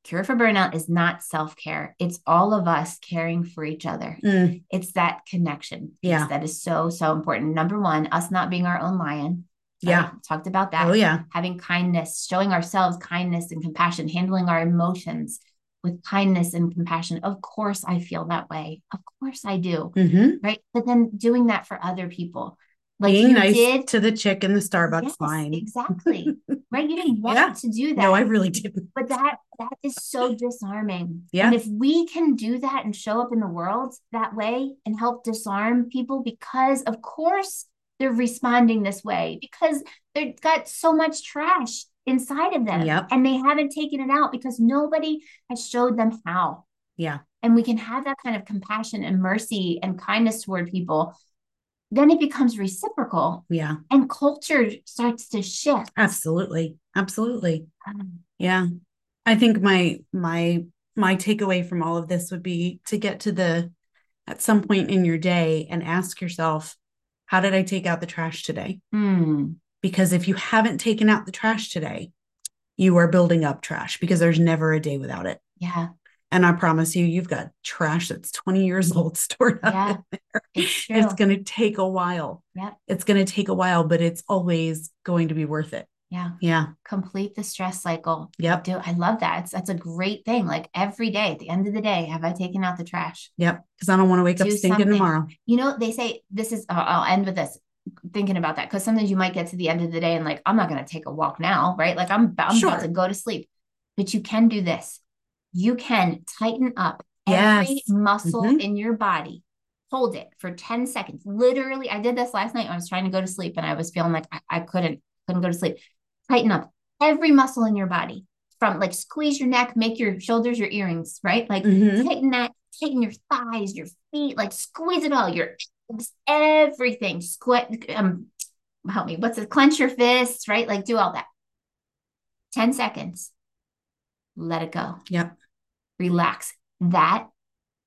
Cure for burnout is not self care. It's all of us caring for each other. Mm, It's that connection. Yeah. That is so, so important. Number one, us not being our own lion. yeah. right? Talked about that. Oh, yeah. Having kindness, showing ourselves kindness and compassion, handling our emotions with kindness and compassion. Of course, I feel that way. Of course, I do. hmm Right. But then doing that for other people. Like Being you nice did. to the chick in the Starbucks Yes, line. Exactly. right. You didn't want Yeah. to do that. No, I really didn't. but that that is so disarming. Yeah. And if we can do that and show up in the world that way and help disarm people because of course they're responding this way because they've got so much trash inside of them Yep. and they haven't taken it out because nobody has showed them how. Yeah. And we can have that kind of compassion and mercy and kindness toward people. Then it becomes reciprocal Yeah. and culture starts to shift. Absolutely. Absolutely. Um, Yeah. I think my my my takeaway from all of this would be to get to the at some point in your day and ask yourself, how did I take out the trash today? hmm. Because if you haven't taken out the trash today, you are building up trash because there's never a day without it. Yeah. And I promise you, you've got trash that's 20 years old stored up Yeah. in there. It's. It's going to take a while. Yep. It's going to take a while, but it's always going to be worth it. Yeah. Yeah. Complete the stress cycle. Yep. Do I love that. It's that's a great thing. Like every day, at the end of the day, have I taken out the trash? Yep. Because I don't want to wake up Do stinking something. tomorrow. You know, they say this is I'll I'll end with this thinking about that because sometimes you might get to the end of the day and like I'm not going to take a walk now, right? Like I'm I'm Sure. about to go to sleep. But you can do this. You can tighten up Yes. every muscle Mhm. in your body. Hold it for 10 seconds. Literally, I did this last night. I was trying to go to sleep and I was feeling like I, I couldn't couldn't go to sleep. Tighten up every muscle in your body from like squeeze your neck, make your shoulders your earrings, right? Like Mhm. tighten that, tighten your thighs, your feet, like squeeze it all, your everything. Squat, um, help me. What's it? Clench your fists, right? Like do all that. 10 seconds. Let it go. Yep. Relax. That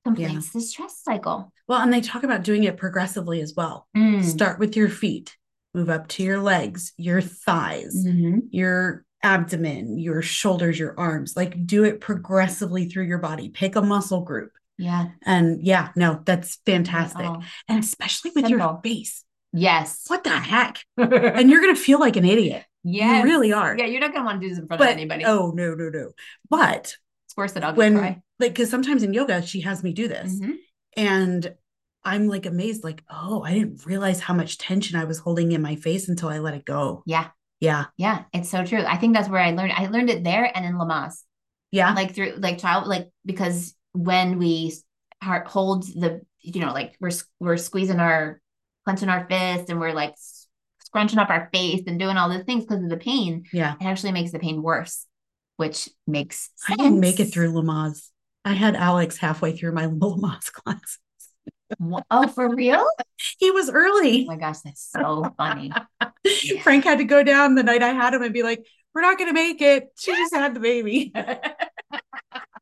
completes the stress cycle. Well, and they talk about doing it progressively as well. Mm. Start with your feet, move up to your legs, your thighs, Mhm. your abdomen, your shoulders, your arms. Like do it progressively through your body. Pick a muscle group. Yeah. And yeah, no, that's fantastic. Oh, And especially with your face. yes. What the heck? And you're going to feel like an idiot. Yeah. You really are. Yeah, you're not gonna want to do this in front But of anybody. oh, no, no, no. But it's worse than I'll when, cry. like, because sometimes in yoga, she has me do this. Mhm. And I'm like amazed, like, oh, I didn't realize how much tension I was holding in my face until I let it go. Yeah. Yeah. Yeah. It's so true. I think that's where I learned. I learned it there and in Lamaze. Yeah. like through like child like because when we heart hold the you know like we're we're squeezing our clenching our fist and we're like scrunching up our face and doing all those things because of the pain Yeah. it actually makes the pain worse which makes I didn't make it through Lamaze. I had Alex halfway through my Lamaze class. Oh for real He was early. Oh my gosh that's so funny Frank had to go down the night I had him and be like, we're not going to make it. She just had the baby.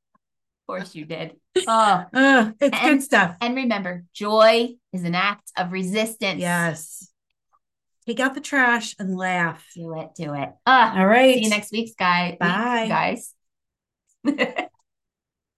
of course you did oh Uh, it's And- good stuff. and remember joy is an act of resistance Yes. Take out the trash and laugh. do it do it ah All right. see you next week guy Bye. guys